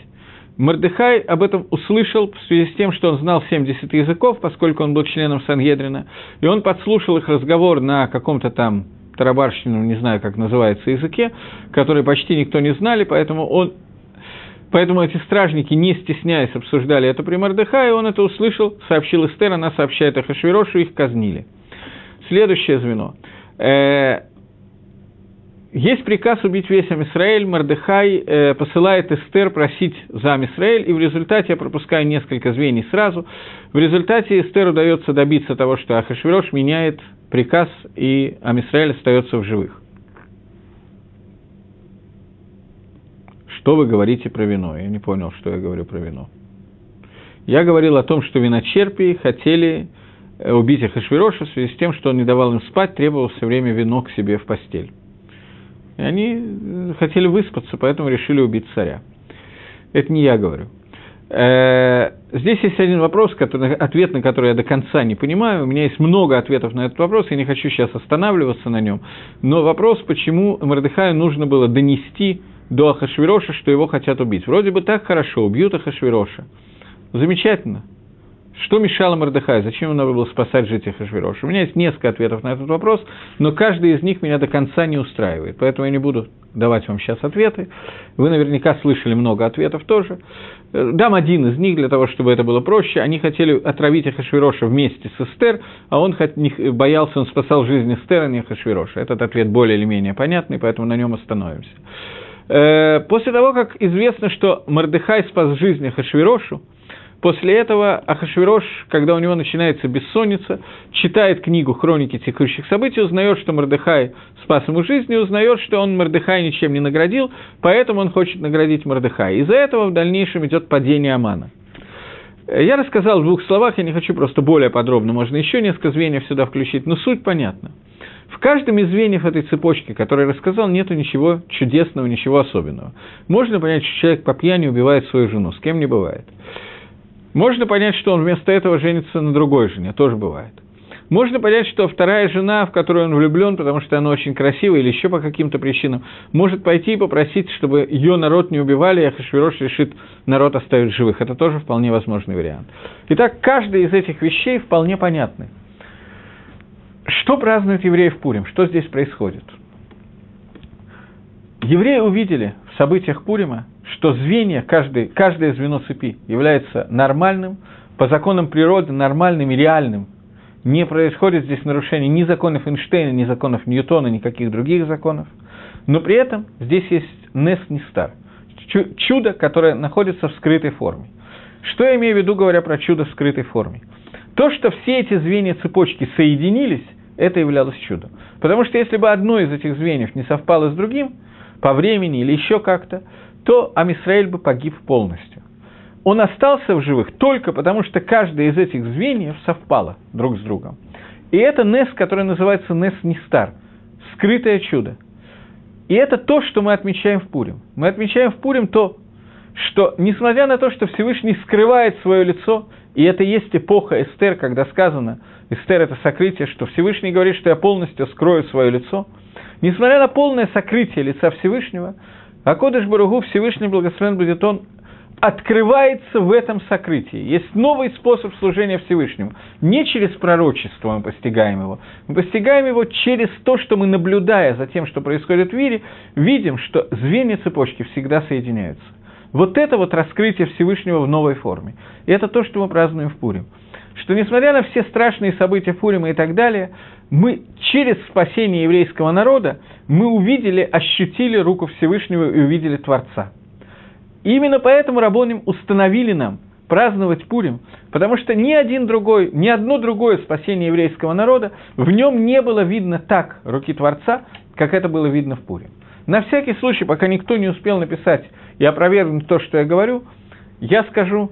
Мордыхай об этом услышал в связи с тем, что он знал 70 языков, поскольку он был членом Сангедрина, и он подслушал их разговор на каком-то там тарабарщину, не знаю, как называется языке, который почти никто не знали, поэтому он Поэтому эти стражники, не стесняясь, обсуждали это при Мордыхае, он это услышал, сообщил Эстер, она сообщает Ахашвирошу, их казнили. Следующее звено. Э, есть приказ убить весь Амисраэль, Мордыхай э, посылает Эстер просить за Амисраэль, и в результате, я пропускаю несколько звеньев сразу, в результате Эстер удается добиться того, что Ахашвирош меняет приказ, и Амисраэль остается в живых. Что вы говорите про вино? Я не понял, что я говорю про вино. Я говорил о том, что виночерпии хотели э, убить Ахашвироша в связи с тем, что он не давал им спать, требовал все время вино к себе в постель. И они э, хотели выспаться, поэтому решили убить царя. Это не я говорю. Э, здесь есть один вопрос, который, ответ на который я до конца не понимаю. У меня есть много ответов на этот вопрос, я не хочу сейчас останавливаться на нем. Но вопрос, почему Мордыхаю нужно было донести до Ахашвироша, что его хотят убить. Вроде бы так хорошо, убьют Ахашвироша. Замечательно. Что мешало Мордыхаю? Зачем он надо было спасать жителей Ахашвироша? У меня есть несколько ответов на этот вопрос, но каждый из них меня до конца не устраивает. Поэтому я не буду давать вам сейчас ответы. Вы наверняка слышали много ответов тоже. Э, дам один из них для того, чтобы это было проще. Они хотели отравить Ахашвироша вместе с Эстер, а он боялся, он спасал жизнь Эстера, а не Ахашвироша. Этот ответ более или менее понятный, поэтому на нем остановимся. Э, после того, как известно, что Мордыхай спас жизнь Ахашвирошу, После этого Ахашвирош, когда у него начинается бессонница, читает книгу «Хроники текущих событий», узнает, что Мордыхай спас ему жизнь, и узнает, что он Мордыхай ничем не наградил, поэтому он хочет наградить Мордыхая. Из-за этого в дальнейшем идет падение Амана. Я рассказал в двух словах, я не хочу просто более подробно, можно еще несколько звеньев сюда включить, но суть понятна. В каждом из звеньев этой цепочки, который я рассказал, нет ничего чудесного, ничего особенного. Можно понять, что человек по пьяни убивает свою жену, с кем не бывает. Можно понять, что он вместо этого женится на другой жене, тоже бывает. Можно понять, что вторая жена, в которую он влюблен, потому что она очень красивая или еще по каким-то причинам, может пойти и попросить, чтобы ее народ не убивали, и Ахашвирош решит народ оставить живых. Это тоже вполне возможный вариант. Итак, каждый из этих вещей вполне понятны. Что празднуют евреи в Пурим? Что здесь происходит? Евреи увидели в событиях Пурима что звенья, каждый, каждое звено цепи является нормальным, по законам природы нормальным и реальным. Не происходит здесь нарушение ни законов Эйнштейна, ни законов Ньютона, никаких других законов. Но при этом здесь есть Нес Нистар, чудо, которое находится в скрытой форме. Что я имею в виду, говоря про чудо в скрытой форме? То, что все эти звенья цепочки соединились, это являлось чудом. Потому что если бы одно из этих звеньев не совпало с другим, по времени или еще как-то, то Амисраэль бы погиб полностью. Он остался в живых только потому, что каждое из этих звеньев совпало друг с другом. И это Нес, который называется Нес Нистар, скрытое чудо. И это то, что мы отмечаем в Пурим. Мы отмечаем в Пурим то, что, несмотря на то, что Всевышний скрывает свое лицо, и это есть эпоха Эстер, когда сказано, Эстер – это сокрытие, что Всевышний говорит, что я полностью скрою свое лицо, несмотря на полное сокрытие лица Всевышнего, а Кодыш Баругу, Всевышний Благословен будет он, открывается в этом сокрытии. Есть новый способ служения Всевышнему. Не через пророчество мы постигаем его. Мы постигаем его через то, что мы, наблюдая за тем, что происходит в мире, видим, что звенья цепочки всегда соединяются. Вот это вот раскрытие Всевышнего в новой форме. И это то, что мы празднуем в Пурим. Что несмотря на все страшные события Пурима и так далее, мы через спасение еврейского народа, мы увидели, ощутили руку Всевышнего и увидели Творца. И именно поэтому Рабоним установили нам праздновать Пурим, потому что ни один другой, ни одно другое спасение еврейского народа, в нем не было видно так руки Творца, как это было видно в Пурим. На всякий случай, пока никто не успел написать и опровергнуть то, что я говорю, я скажу,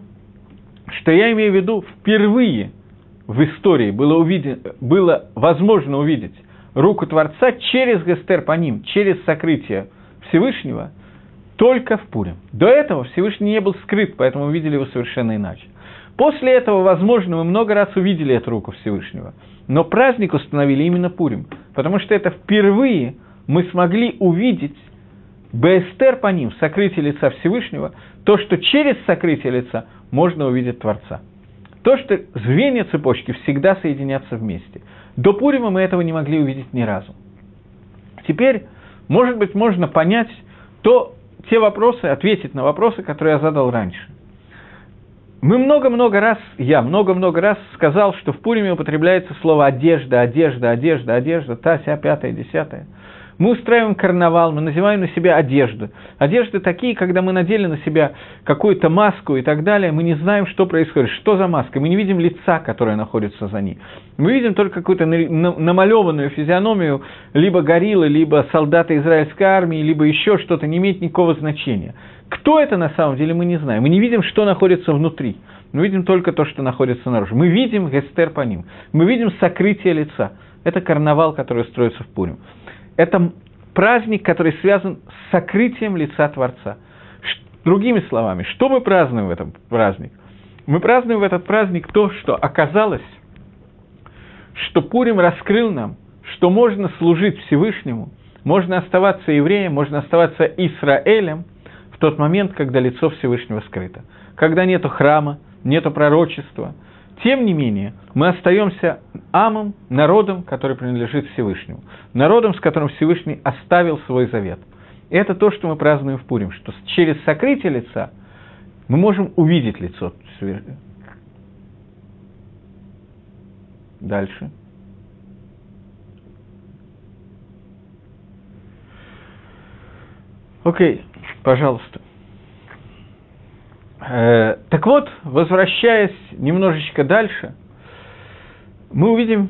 что я имею в виду впервые – в истории было, увиден, было возможно увидеть руку Творца через Гестер по ним, через сокрытие Всевышнего, только в Пурим. До этого Всевышний не был скрыт, поэтому увидели его совершенно иначе. После этого, возможно, мы много раз увидели эту руку Всевышнего. Но праздник установили именно Пурим, потому что это впервые мы смогли увидеть Бестер по ним, сокрытие лица Всевышнего, то, что через сокрытие лица можно увидеть Творца. То, что звенья цепочки всегда соединятся вместе. До Пурима мы этого не могли увидеть ни разу. Теперь, может быть, можно понять то, те вопросы, ответить на вопросы, которые я задал раньше. Мы много-много раз, я много-много раз сказал, что в Пуриме употребляется слово «одежда», «одежда», «одежда», «одежда», «та, ся, пятая, десятая – мы устраиваем карнавал, мы надеваем на себя одежду. Одежды такие, когда мы надели на себя какую-то маску и так далее, мы не знаем, что происходит, что за маска. Мы не видим лица, которое находится за ней. Мы видим только какую-то намалеванную физиономию либо гориллы, либо солдата израильской армии, либо еще что-то, не имеет никакого значения. Кто это на самом деле, мы не знаем. Мы не видим, что находится внутри. Мы видим только то, что находится наружу. Мы видим гестер по ним. Мы видим сокрытие лица. Это карнавал, который строится в Пурим это праздник, который связан с сокрытием лица Творца. Другими словами, что мы празднуем в этом праздник? Мы празднуем в этот праздник то, что оказалось, что Пурим раскрыл нам, что можно служить Всевышнему, можно оставаться евреем, можно оставаться Израилем в тот момент, когда лицо Всевышнего скрыто. Когда нету храма, нету пророчества. Тем не менее, мы остаемся амом, народом, который принадлежит Всевышнему. Народом, с которым Всевышний оставил свой завет. И это то, что мы празднуем в Пурим, что через сокрытие лица мы можем увидеть лицо. Дальше. Окей, пожалуйста. Э, так вот, возвращаясь немножечко дальше, мы увидим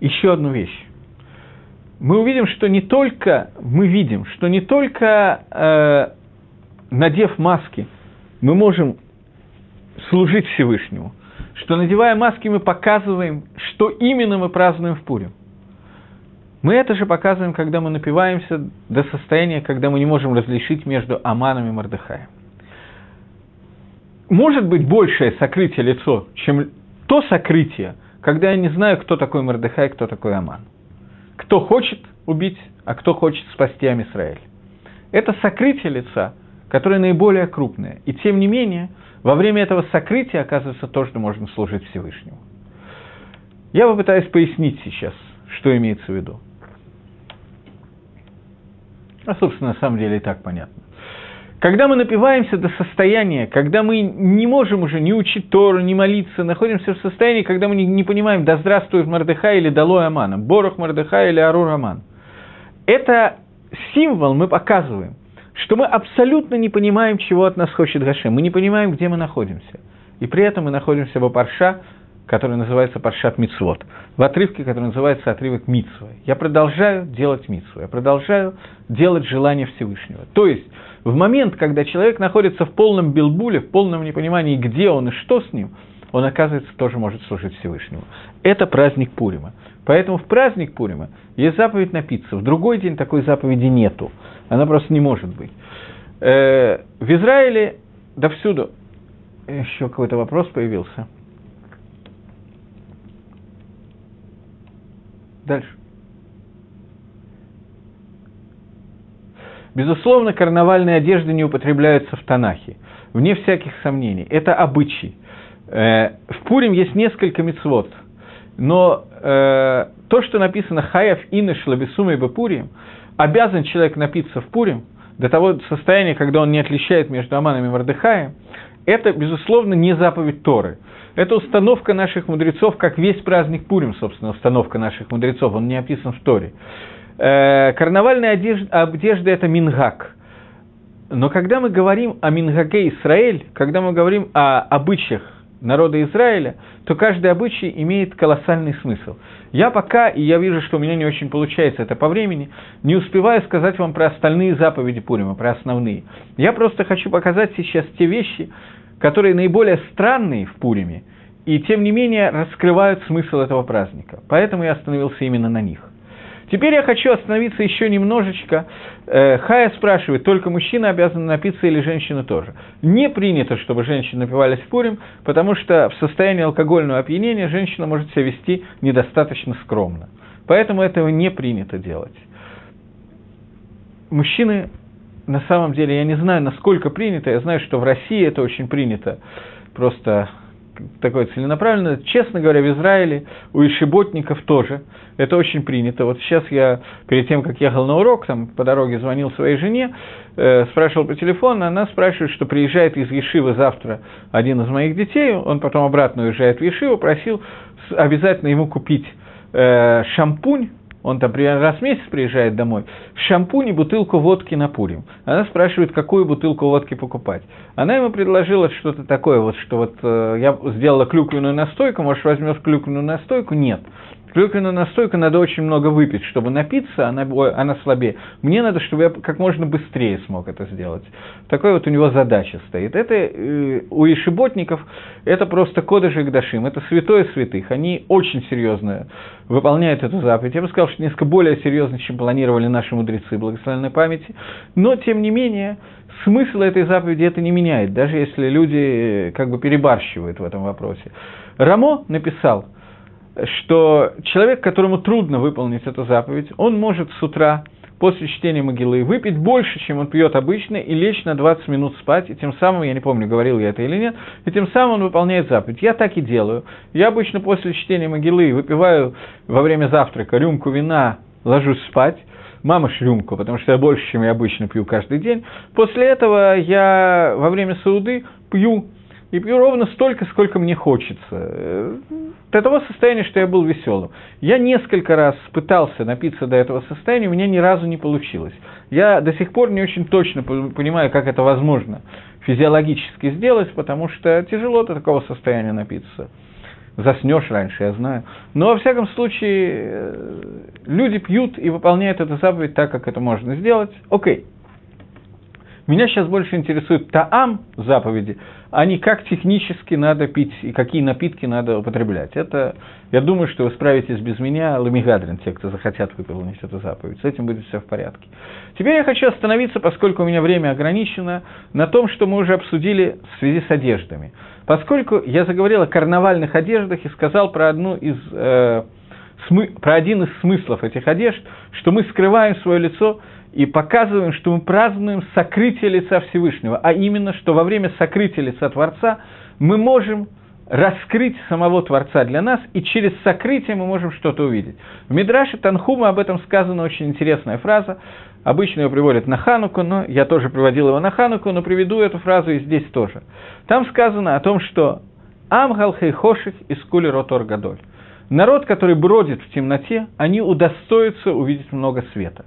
еще одну вещь. Мы увидим, что не только, мы видим, что не только э, надев маски, мы можем служить Всевышнему, что надевая маски, мы показываем, что именно мы празднуем в Пурим. Мы это же показываем, когда мы напиваемся до состояния, когда мы не можем различить между Аманом и Мордыхаем может быть большее сокрытие лицо, чем то сокрытие, когда я не знаю, кто такой Мордыхай, кто такой Аман. Кто хочет убить, а кто хочет спасти Амисраэль. Это сокрытие лица, которое наиболее крупное. И тем не менее, во время этого сокрытия, оказывается, то, что можно служить Всевышнему. Я попытаюсь пояснить сейчас, что имеется в виду. А, собственно, на самом деле и так понятно. Когда мы напиваемся до состояния, когда мы не можем уже ни учить Тору, ни молиться, находимся в состоянии, когда мы не, не понимаем, да здравствует Мордыхай или Далой Амана, Борох Мордыхай или Арур Аман. Это символ мы показываем, что мы абсолютно не понимаем, чего от нас хочет Гашем, мы не понимаем, где мы находимся. И при этом мы находимся в Парша, который называется Паршат Мицвод, в отрывке, который называется отрывок Мицвы. Я продолжаю делать Мицву, я продолжаю делать желание Всевышнего. То есть, в момент, когда человек находится в полном билбуле, в полном непонимании, где он и что с ним, он, оказывается, тоже может служить Всевышнему. Это праздник Пурима. Поэтому в праздник Пурима есть заповедь напиться. В другой день такой заповеди нету. Она просто не может быть. Э, в Израиле да всюду еще какой-то вопрос появился. Дальше. Безусловно, карнавальные одежды не употребляются в Танахе, вне всяких сомнений. Это обычай. Э, в Пурим есть несколько мецвод, но э, то, что написано «Хаяв иныш лабисума и Пурим», обязан человек напиться в Пурим до того состояния, когда он не отличает между Аманом и Мордыхаем, это, безусловно, не заповедь Торы. Это установка наших мудрецов, как весь праздник Пурим, собственно, установка наших мудрецов, он не описан в Торе. Э, карнавальная одежда, одежда – это мингак. Но когда мы говорим о мингаке Израиль, когда мы говорим о обычаях народа Израиля, то каждый обычай имеет колоссальный смысл. Я пока, и я вижу, что у меня не очень получается это по времени, не успеваю сказать вам про остальные заповеди Пурима, про основные. Я просто хочу показать сейчас те вещи, которые наиболее странные в Пуриме, и тем не менее раскрывают смысл этого праздника. Поэтому я остановился именно на них. Теперь я хочу остановиться еще немножечко. Э, Хая спрашивает, только мужчина обязан напиться или женщина тоже? Не принято, чтобы женщины напивались в Пурим, потому что в состоянии алкогольного опьянения женщина может себя вести недостаточно скромно. Поэтому этого не принято делать. Мужчины, на самом деле, я не знаю, насколько принято, я знаю, что в России это очень принято, просто такое целенаправленное. Честно говоря, в Израиле у ишиботников тоже это очень принято. Вот сейчас я, перед тем, как ехал на урок, там по дороге звонил своей жене, э, спрашивал по телефону, она спрашивает, что приезжает из Ешивы завтра один из моих детей, он потом обратно уезжает в Ешиву, просил обязательно ему купить э, шампунь, он там раз в месяц приезжает домой, шампунь и бутылку водки на Пурим. Она спрашивает, какую бутылку водки покупать. Она ему предложила что-то такое, вот, что вот э, я сделала клюквенную настойку, может, возьмешь клюквенную настойку? Нет. Клюквенную настойку надо очень много выпить, чтобы напиться, она, она слабее. Мне надо, чтобы я как можно быстрее смог это сделать. Такой вот у него задача стоит. Это э, у ишиботников это просто кодыш и гдашим, это святое святых. Они очень серьезно выполняют эту заповедь. Я бы сказал, что несколько более серьезно, чем планировали наши мудрецы благословенной памяти. Но, тем не менее, смысл этой заповеди это не меняет, даже если люди э, как бы перебарщивают в этом вопросе. Рамо написал, что человек, которому трудно выполнить эту заповедь, он может с утра после чтения могилы выпить больше, чем он пьет обычно, и лечь на 20 минут спать, и тем самым, я не помню, говорил я это или нет, и тем самым он выполняет заповедь. Я так и делаю. Я обычно после чтения могилы выпиваю во время завтрака рюмку вина, ложусь спать, мама рюмку, потому что я больше, чем я обычно пью каждый день. После этого я во время сауды пью и пью ровно столько, сколько мне хочется. До того состояния, что я был веселым. Я несколько раз пытался напиться до этого состояния, у меня ни разу не получилось. Я до сих пор не очень точно понимаю, как это возможно физиологически сделать, потому что тяжело до такого состояния напиться. Заснешь раньше, я знаю. Но, во всяком случае, э, люди пьют и выполняют эту заповедь так, как это можно сделать. Окей. Меня сейчас больше интересует таам заповеди, а не как технически надо пить и какие напитки надо употреблять. Это, я думаю, что вы справитесь без меня, ламигадрин, те, кто захотят выполнить эту заповедь. С этим будет все в порядке. Теперь я хочу остановиться, поскольку у меня время ограничено, на том, что мы уже обсудили в связи с одеждами. Поскольку я заговорил о карнавальных одеждах и сказал про одну из... Э, про один из смыслов этих одежд, что мы скрываем свое лицо и показываем, что мы празднуем сокрытие лица Всевышнего, а именно, что во время сокрытия лица Творца мы можем раскрыть самого Творца для нас, и через сокрытие мы можем что-то увидеть. В Мидраше Танхума об этом сказана очень интересная фраза. Обычно ее приводят на Хануку, но я тоже приводил его на Хануку, но приведу эту фразу и здесь тоже. Там сказано о том, что «Амгал хейхоших из кули ротор гадоль». Народ, который бродит в темноте, они удостоятся увидеть много света.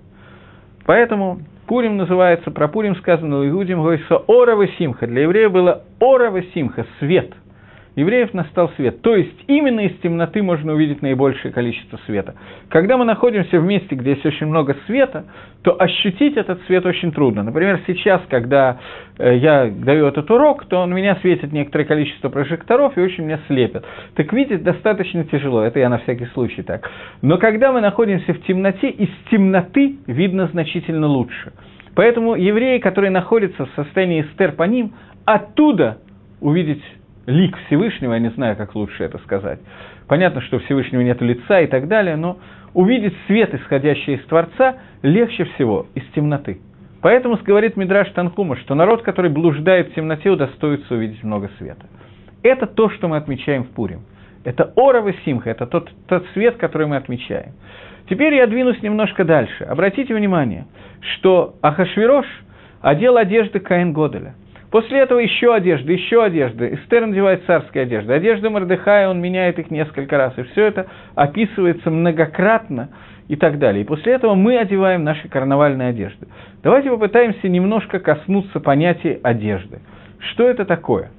Поэтому Пурим называется, про Пурим сказано, Иудим говорится Орова Симха. Для еврея было Орова Симха, свет – евреев настал свет. То есть именно из темноты можно увидеть наибольшее количество света. Когда мы находимся в месте, где есть очень много света, то ощутить этот свет очень трудно. Например, сейчас, когда э, я даю этот урок, то он меня светит некоторое количество прожекторов и очень меня слепят. Так видеть достаточно тяжело, это я на всякий случай так. Но когда мы находимся в темноте, из темноты видно значительно лучше. Поэтому евреи, которые находятся в состоянии эстер по ним, оттуда увидеть лик Всевышнего, я не знаю, как лучше это сказать. Понятно, что Всевышнего нет лица и так далее, но увидеть свет, исходящий из Творца, легче всего из темноты. Поэтому говорит Мидраш Танхума, что народ, который блуждает в темноте, удостоится увидеть много света. Это то, что мы отмечаем в Пурим. Это Орова Симха, это тот, тот свет, который мы отмечаем. Теперь я двинусь немножко дальше. Обратите внимание, что Ахашвирош одел одежды Каин Годеля – После этого еще одежда, еще одежда. Эстер надевает царские одежды. Одежда Мордыхая, он меняет их несколько раз. И все это описывается многократно и так далее. И после этого мы одеваем наши карнавальные одежды. Давайте попытаемся немножко коснуться понятия одежды. Что это такое?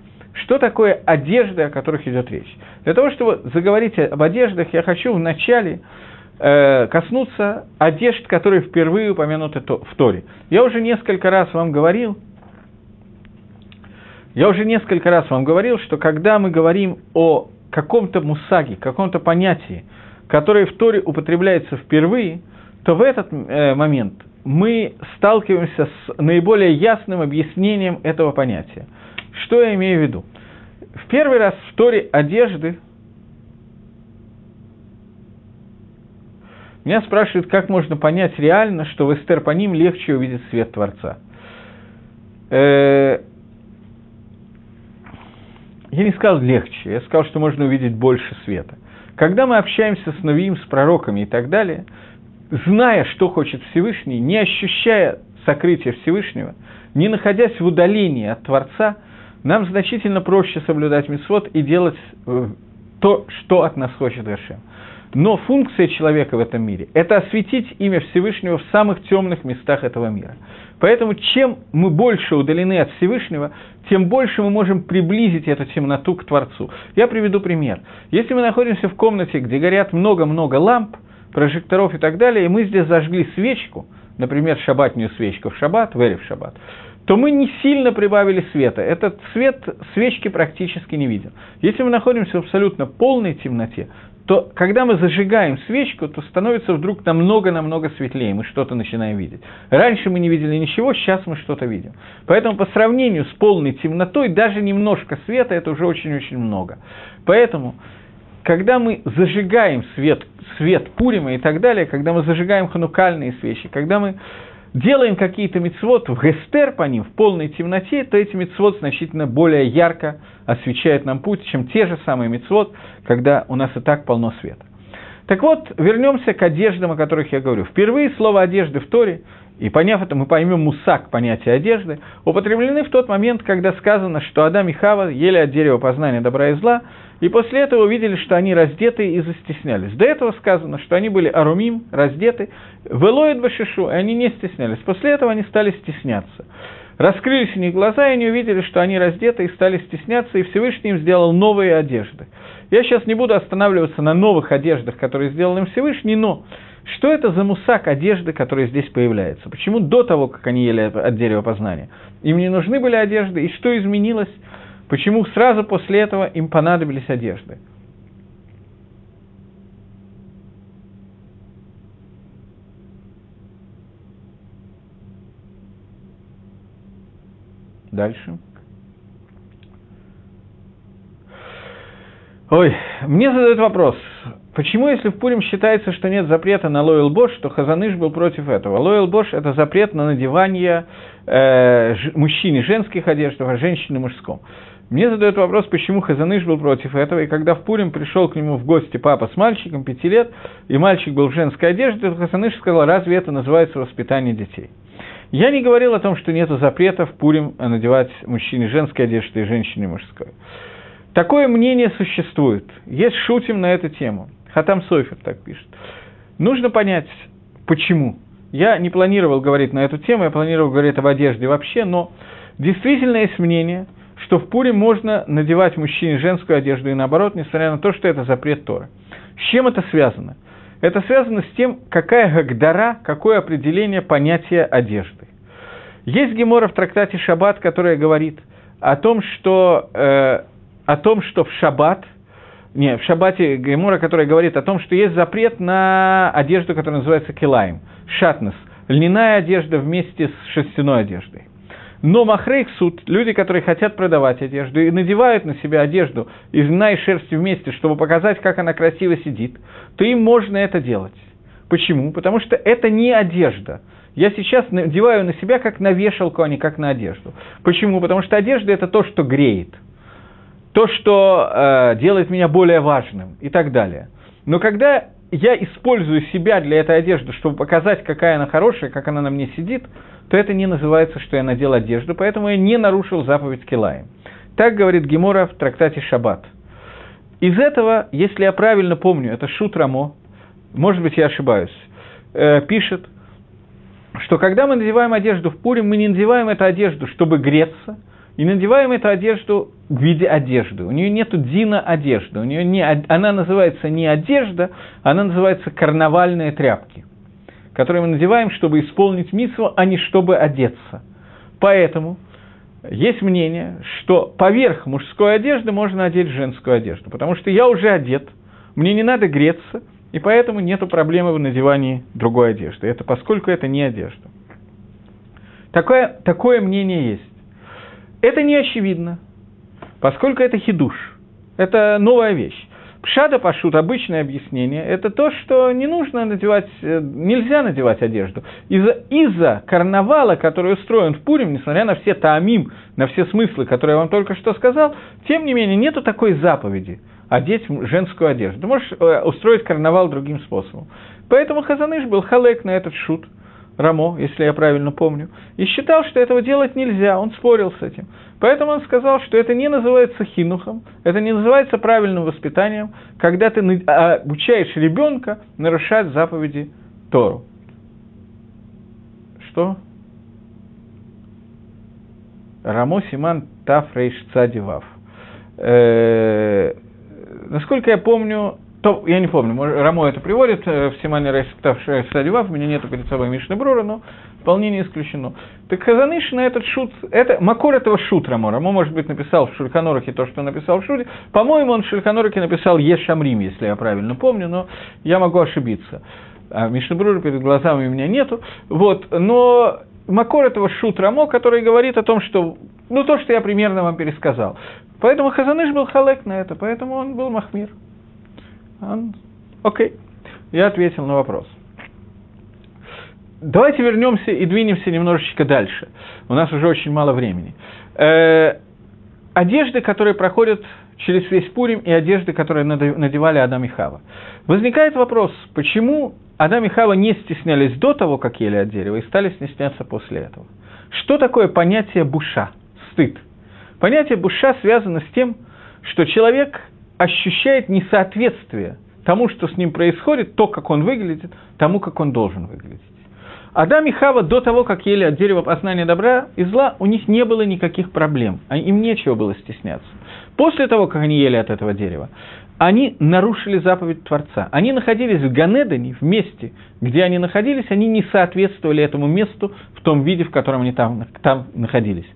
Что такое одежда, о которых идет речь? Для того, чтобы заговорить об одеждах, я хочу вначале э, коснуться одежд, которые впервые упомянуты в Торе. Я уже несколько раз вам говорил, я уже несколько раз вам говорил, что когда мы говорим о каком-то мусаге, каком-то понятии, которое в Торе употребляется впервые, то в этот э, момент мы сталкиваемся с наиболее ясным объяснением этого понятия. Что я имею в виду? В первый раз в Торе одежды меня спрашивают, как можно понять реально, что в Эстер по ним легче увидеть свет Творца. Э, я не сказал легче, я сказал, что можно увидеть больше света. Когда мы общаемся с Навиим, с пророками и так далее, зная, что хочет Всевышний, не ощущая сокрытия Всевышнего, не находясь в удалении от Творца, нам значительно проще соблюдать мисвод и делать э, то, что от нас хочет Гашем. Но функция человека в этом мире – это осветить имя Всевышнего в самых темных местах этого мира. Поэтому чем мы больше удалены от Всевышнего, тем больше мы можем приблизить эту темноту к Творцу. Я приведу пример. Если мы находимся в комнате, где горят много-много ламп, прожекторов и так далее, и мы здесь зажгли свечку, например, шабатную свечку в шаббат, в в шаббат, то мы не сильно прибавили света. Этот свет свечки практически не виден. Если мы находимся в абсолютно полной темноте, то когда мы зажигаем свечку, то становится вдруг намного-намного светлее, мы что-то начинаем видеть. Раньше мы не видели ничего, сейчас мы что-то видим. Поэтому по сравнению с полной темнотой, даже немножко света – это уже очень-очень много. Поэтому, когда мы зажигаем свет, свет Пурима и так далее, когда мы зажигаем ханукальные свечи, когда мы делаем какие-то мецвод в гестер по ним, в полной темноте, то эти мецвод значительно более ярко освещают нам путь, чем те же самые мецвод, когда у нас и так полно света. Так вот, вернемся к одеждам, о которых я говорю. Впервые слово «одежды» в Торе, и поняв это, мы поймем мусак, понятие одежды, употреблены в тот момент, когда сказано, что Адам и Хава ели от дерева познания добра и зла, и после этого увидели, что они раздеты и застеснялись. До этого сказано, что они были арумим, раздеты, велоид башишу, и они не стеснялись. После этого они стали стесняться. Раскрылись у них глаза, и они увидели, что они раздеты и стали стесняться, и Всевышний им сделал новые одежды. Я сейчас не буду останавливаться на новых одеждах, которые сделал им Всевышний, но что это за мусак одежды, который здесь появляется? Почему до того, как они ели от дерева познания? Им не нужны были одежды, и что изменилось? Почему сразу после этого им понадобились одежды? Дальше. Ой, мне задают вопрос, почему, если в Пурим считается, что нет запрета на Лойл Бош, то Хазаныш был против этого? Лойл Бош – это запрет на надевание э, мужчине женских одежд, а женщины мужском. Мне задают вопрос, почему Хазаныш был против этого, и когда в Пурим пришел к нему в гости папа с мальчиком, пяти лет, и мальчик был в женской одежде, то Хазаныш сказал, разве это называется воспитание детей? Я не говорил о том, что нет запрета в Пурим надевать мужчине женской одежды и женщине мужской. Такое мнение существует. Есть шутим на эту тему. Хатам Сойфер так пишет. Нужно понять, почему. Я не планировал говорить на эту тему, я планировал говорить об одежде вообще, но действительно есть мнение – что в Пуре можно надевать мужчине женскую одежду и наоборот, несмотря на то, что это запрет Торы. С чем это связано? Это связано с тем, какая гагдара, какое определение понятия одежды. Есть гемора в трактате Шаббат, которая говорит о том, что, э, о том, что в Шаббат, не, в Шаббате гемора, которая говорит о том, что есть запрет на одежду, которая называется килаем, шатнес, льняная одежда вместе с шерстяной одеждой. Но махрейх суд, люди, которые хотят продавать одежду и надевают на себя одежду из льна и шерсти вместе, чтобы показать, как она красиво сидит, то им можно это делать. Почему? Потому что это не одежда. Я сейчас надеваю на себя как на вешалку, а не как на одежду. Почему? Потому что одежда это то, что греет, то, что э, делает меня более важным и так далее. Но когда я использую себя для этой одежды, чтобы показать, какая она хорошая, как она на мне сидит, то это не называется, что я надел одежду, поэтому я не нарушил заповедь Килаем. Так говорит Гемора в трактате Шаббат. Из этого, если я правильно помню, это Шут Рамо, может быть, я ошибаюсь, э, пишет, что когда мы надеваем одежду в Пурим, мы не надеваем эту одежду, чтобы греться, и надеваем эту одежду в виде одежды. У нее нет дина одежды, у нее не, она называется не одежда, она называется карнавальные тряпки которые мы надеваем, чтобы исполнить миссу, а не чтобы одеться. Поэтому есть мнение, что поверх мужской одежды можно одеть женскую одежду, потому что я уже одет, мне не надо греться, и поэтому нет проблемы в надевании другой одежды. Это поскольку это не одежда. Такое, такое мнение есть. Это не очевидно, поскольку это хидуш. Это новая вещь. Пшада пашут, обычное объяснение, это то, что не нужно надевать, э, нельзя надевать одежду. Из-за из карнавала, который устроен в Пурим, несмотря на все таамим, на все смыслы, которые я вам только что сказал, тем не менее, нету такой заповеди одеть женскую одежду. Ты можешь э, устроить карнавал другим способом. Поэтому Хазаныш был халек на этот шут. Рамо, если я правильно помню, и считал, что этого делать нельзя, он спорил с этим. Поэтому он сказал, что это не называется хинухом, это не называется правильным воспитанием, когда ты обучаешь ребенка нарушать заповеди Тору. Что? Рамо Симан Тафрейш Цадивав. Э, насколько я помню, то, я не помню, Рамо это приводит э, в Симане Рейш Цадивав, у меня нету перед собой Мишны Брура, но вполне не исключено. Так Хазаныш на этот шут, это, Макор этого шут Рамо. Рамо, может быть, написал в Шульханорахе то, что написал в Шуде. По-моему, он в Шульханорахе написал Ешамрим, если я правильно помню, но я могу ошибиться. А Мишнебрура перед глазами у меня нету. Вот, но Макор этого шут Рамо, который говорит о том, что, ну, то, что я примерно вам пересказал. Поэтому Хазаныш был халек на это, поэтому он был махмир. Он... Окей, я ответил на вопрос. Давайте вернемся и двинемся немножечко дальше. У нас уже очень мало времени. Э, одежды, которые проходят через весь Пурим, и одежды, которые надевали Адам и Хава. Возникает вопрос, почему Адам и Хава не стеснялись до того, как ели от дерева, и стали стесняться после этого? Что такое понятие буша, стыд? Понятие буша связано с тем, что человек ощущает несоответствие тому, что с ним происходит, то, как он выглядит, тому, как он должен выглядеть. Адам и Хава до того, как ели от дерева познания добра и зла, у них не было никаких проблем, а им нечего было стесняться. После того, как они ели от этого дерева, они нарушили заповедь Творца. Они находились в Ганедане, в месте, где они находились, они не соответствовали этому месту в том виде, в котором они там, там находились.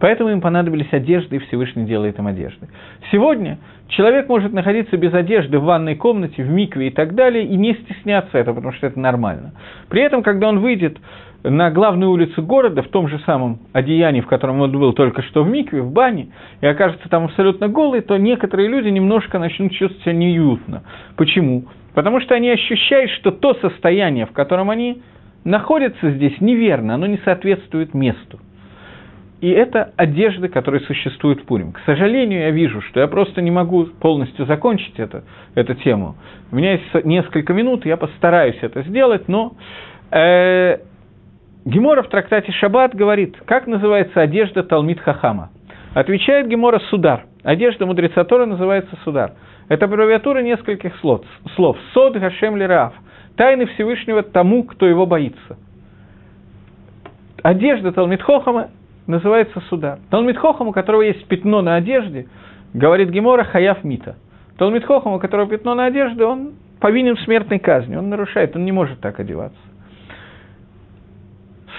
Поэтому им понадобились одежды, и Всевышний делает им одежды. Сегодня человек может находиться без одежды в ванной комнате, в микве и так далее, и не стесняться этого, потому что это нормально. При этом, когда он выйдет на главную улицу города, в том же самом одеянии, в котором он был только что в микве, в бане, и окажется там абсолютно голый, то некоторые люди немножко начнут чувствовать себя неуютно. Почему? Потому что они ощущают, что то состояние, в котором они находятся здесь, неверно, оно не соответствует месту. И это одежды, которые существуют в Пурим. К сожалению, я вижу, что я просто не могу полностью закончить это, эту тему. У меня есть несколько минут, я постараюсь это сделать, но э, Гемора в трактате Шаббат говорит, как называется одежда Талмит Хахама. Отвечает Гемора Судар. Одежда мудреца Тора называется Судар. Это аббревиатура нескольких слов. слов. Сод Гашем Лираав. Тайны Всевышнего тому, кто его боится. Одежда Талмит Хохама называется суда. Талмитхохам, у которого есть пятно на одежде, говорит Гемора Хаяв Мита. Талмитхохам, у которого пятно на одежде, он повинен в смертной казни, он нарушает, он не может так одеваться.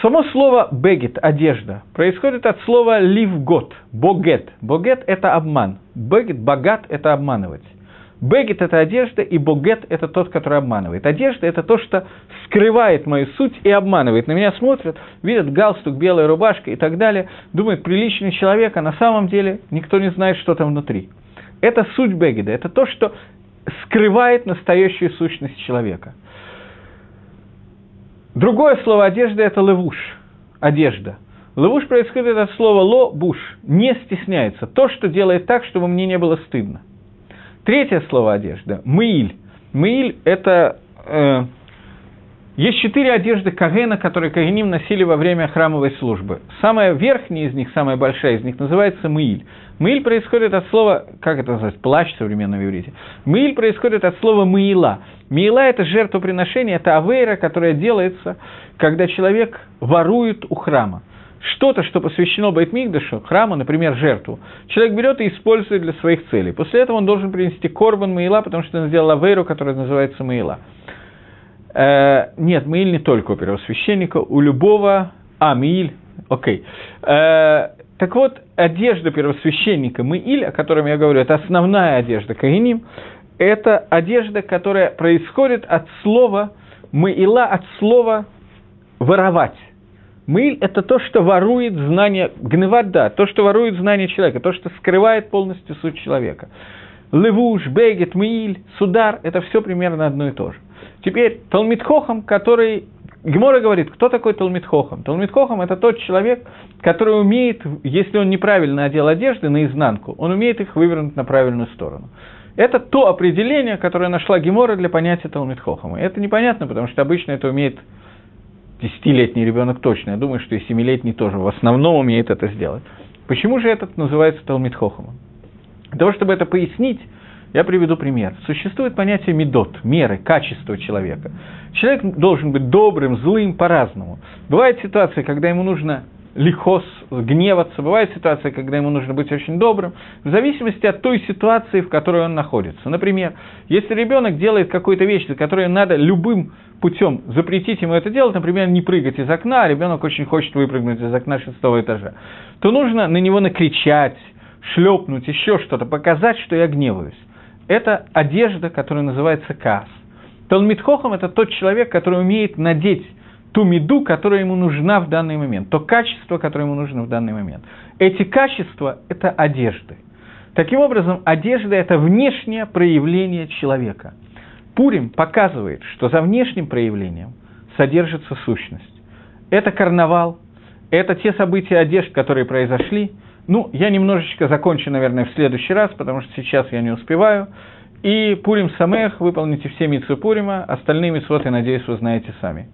Само слово «бегет» – одежда – происходит от слова «ливгот» – «богет». «Богет» – это обман. «Бегет» – «богат» – это обманывать. Бегет – это одежда, и богет – это тот, который обманывает. Одежда – это то, что скрывает мою суть и обманывает. На меня смотрят, видят галстук, белая рубашка и так далее, думают, приличный человек, а на самом деле никто не знает, что там внутри. Это суть бегеда, это то, что скрывает настоящую сущность человека. Другое слово одежда – это левуш, одежда. Левуш происходит от слова ло-буш, не стесняется, то, что делает так, чтобы мне не было стыдно. Третье слово одежда – мыиль. Мыиль – это... Э, есть четыре одежды Кагена, которые Кагеним носили во время храмовой службы. Самая верхняя из них, самая большая из них, называется мыиль. Мыиль происходит от слова, как это называется, плащ в современном иврите. Мыиль происходит от слова мыила. Мыила – это жертвоприношение, это авейра, которая делается, когда человек ворует у храма что-то, что посвящено Байтмигдашу, храму, например, жертву, человек берет и использует для своих целей. После этого он должен принести корбан Маила, потому что он сделал авейру, которая называется Маила. Э, нет, Маиль не только у первосвященника, у любого... А, Маиль, окей. Э, так вот, одежда первосвященника Маиль, о котором я говорю, это основная одежда Каиним, это одежда, которая происходит от слова Маила, от слова воровать. Мыль – это то, что ворует знание, гневада, то, что ворует знание человека, то, что скрывает полностью суть человека. Левуш, бегет, мыль, судар – это все примерно одно и то же. Теперь Талмитхохам, который Гемора говорит, кто такой Талмитхохам? Талмитхохам – это тот человек, который умеет, если он неправильно одел одежды наизнанку, он умеет их вывернуть на правильную сторону. Это то определение, которое нашла Гемора для понятия Талмитхохама. Это непонятно, потому что обычно это умеет десятилетний ребенок точно, я думаю, что и семилетний тоже в основном умеет это сделать. Почему же этот называется Талмит Хохомом? Для того, чтобы это пояснить, я приведу пример. Существует понятие медот, меры, качества человека. Человек должен быть добрым, злым по-разному. Бывает ситуация, когда ему нужно лихос, гневаться. Бывает ситуация, когда ему нужно быть очень добрым, в зависимости от той ситуации, в которой он находится. Например, если ребенок делает какую-то вещь, за которую надо любым путем запретить ему это делать, например, не прыгать из окна, а ребенок очень хочет выпрыгнуть из окна шестого этажа, то нужно на него накричать, шлепнуть, еще что-то, показать, что я гневаюсь это одежда, которая называется каас. Талмит Хохам – это тот человек, который умеет надеть ту меду, которая ему нужна в данный момент, то качество, которое ему нужно в данный момент. Эти качества – это одежды. Таким образом, одежда – это внешнее проявление человека. Пурим показывает, что за внешним проявлением содержится сущность. Это карнавал, это те события одежд, которые произошли – ну, я немножечко закончу, наверное, в следующий раз, потому что сейчас я не успеваю. И Пурим Самех, выполните все митцвы Пурима, остальные митцвоты, надеюсь, вы знаете сами.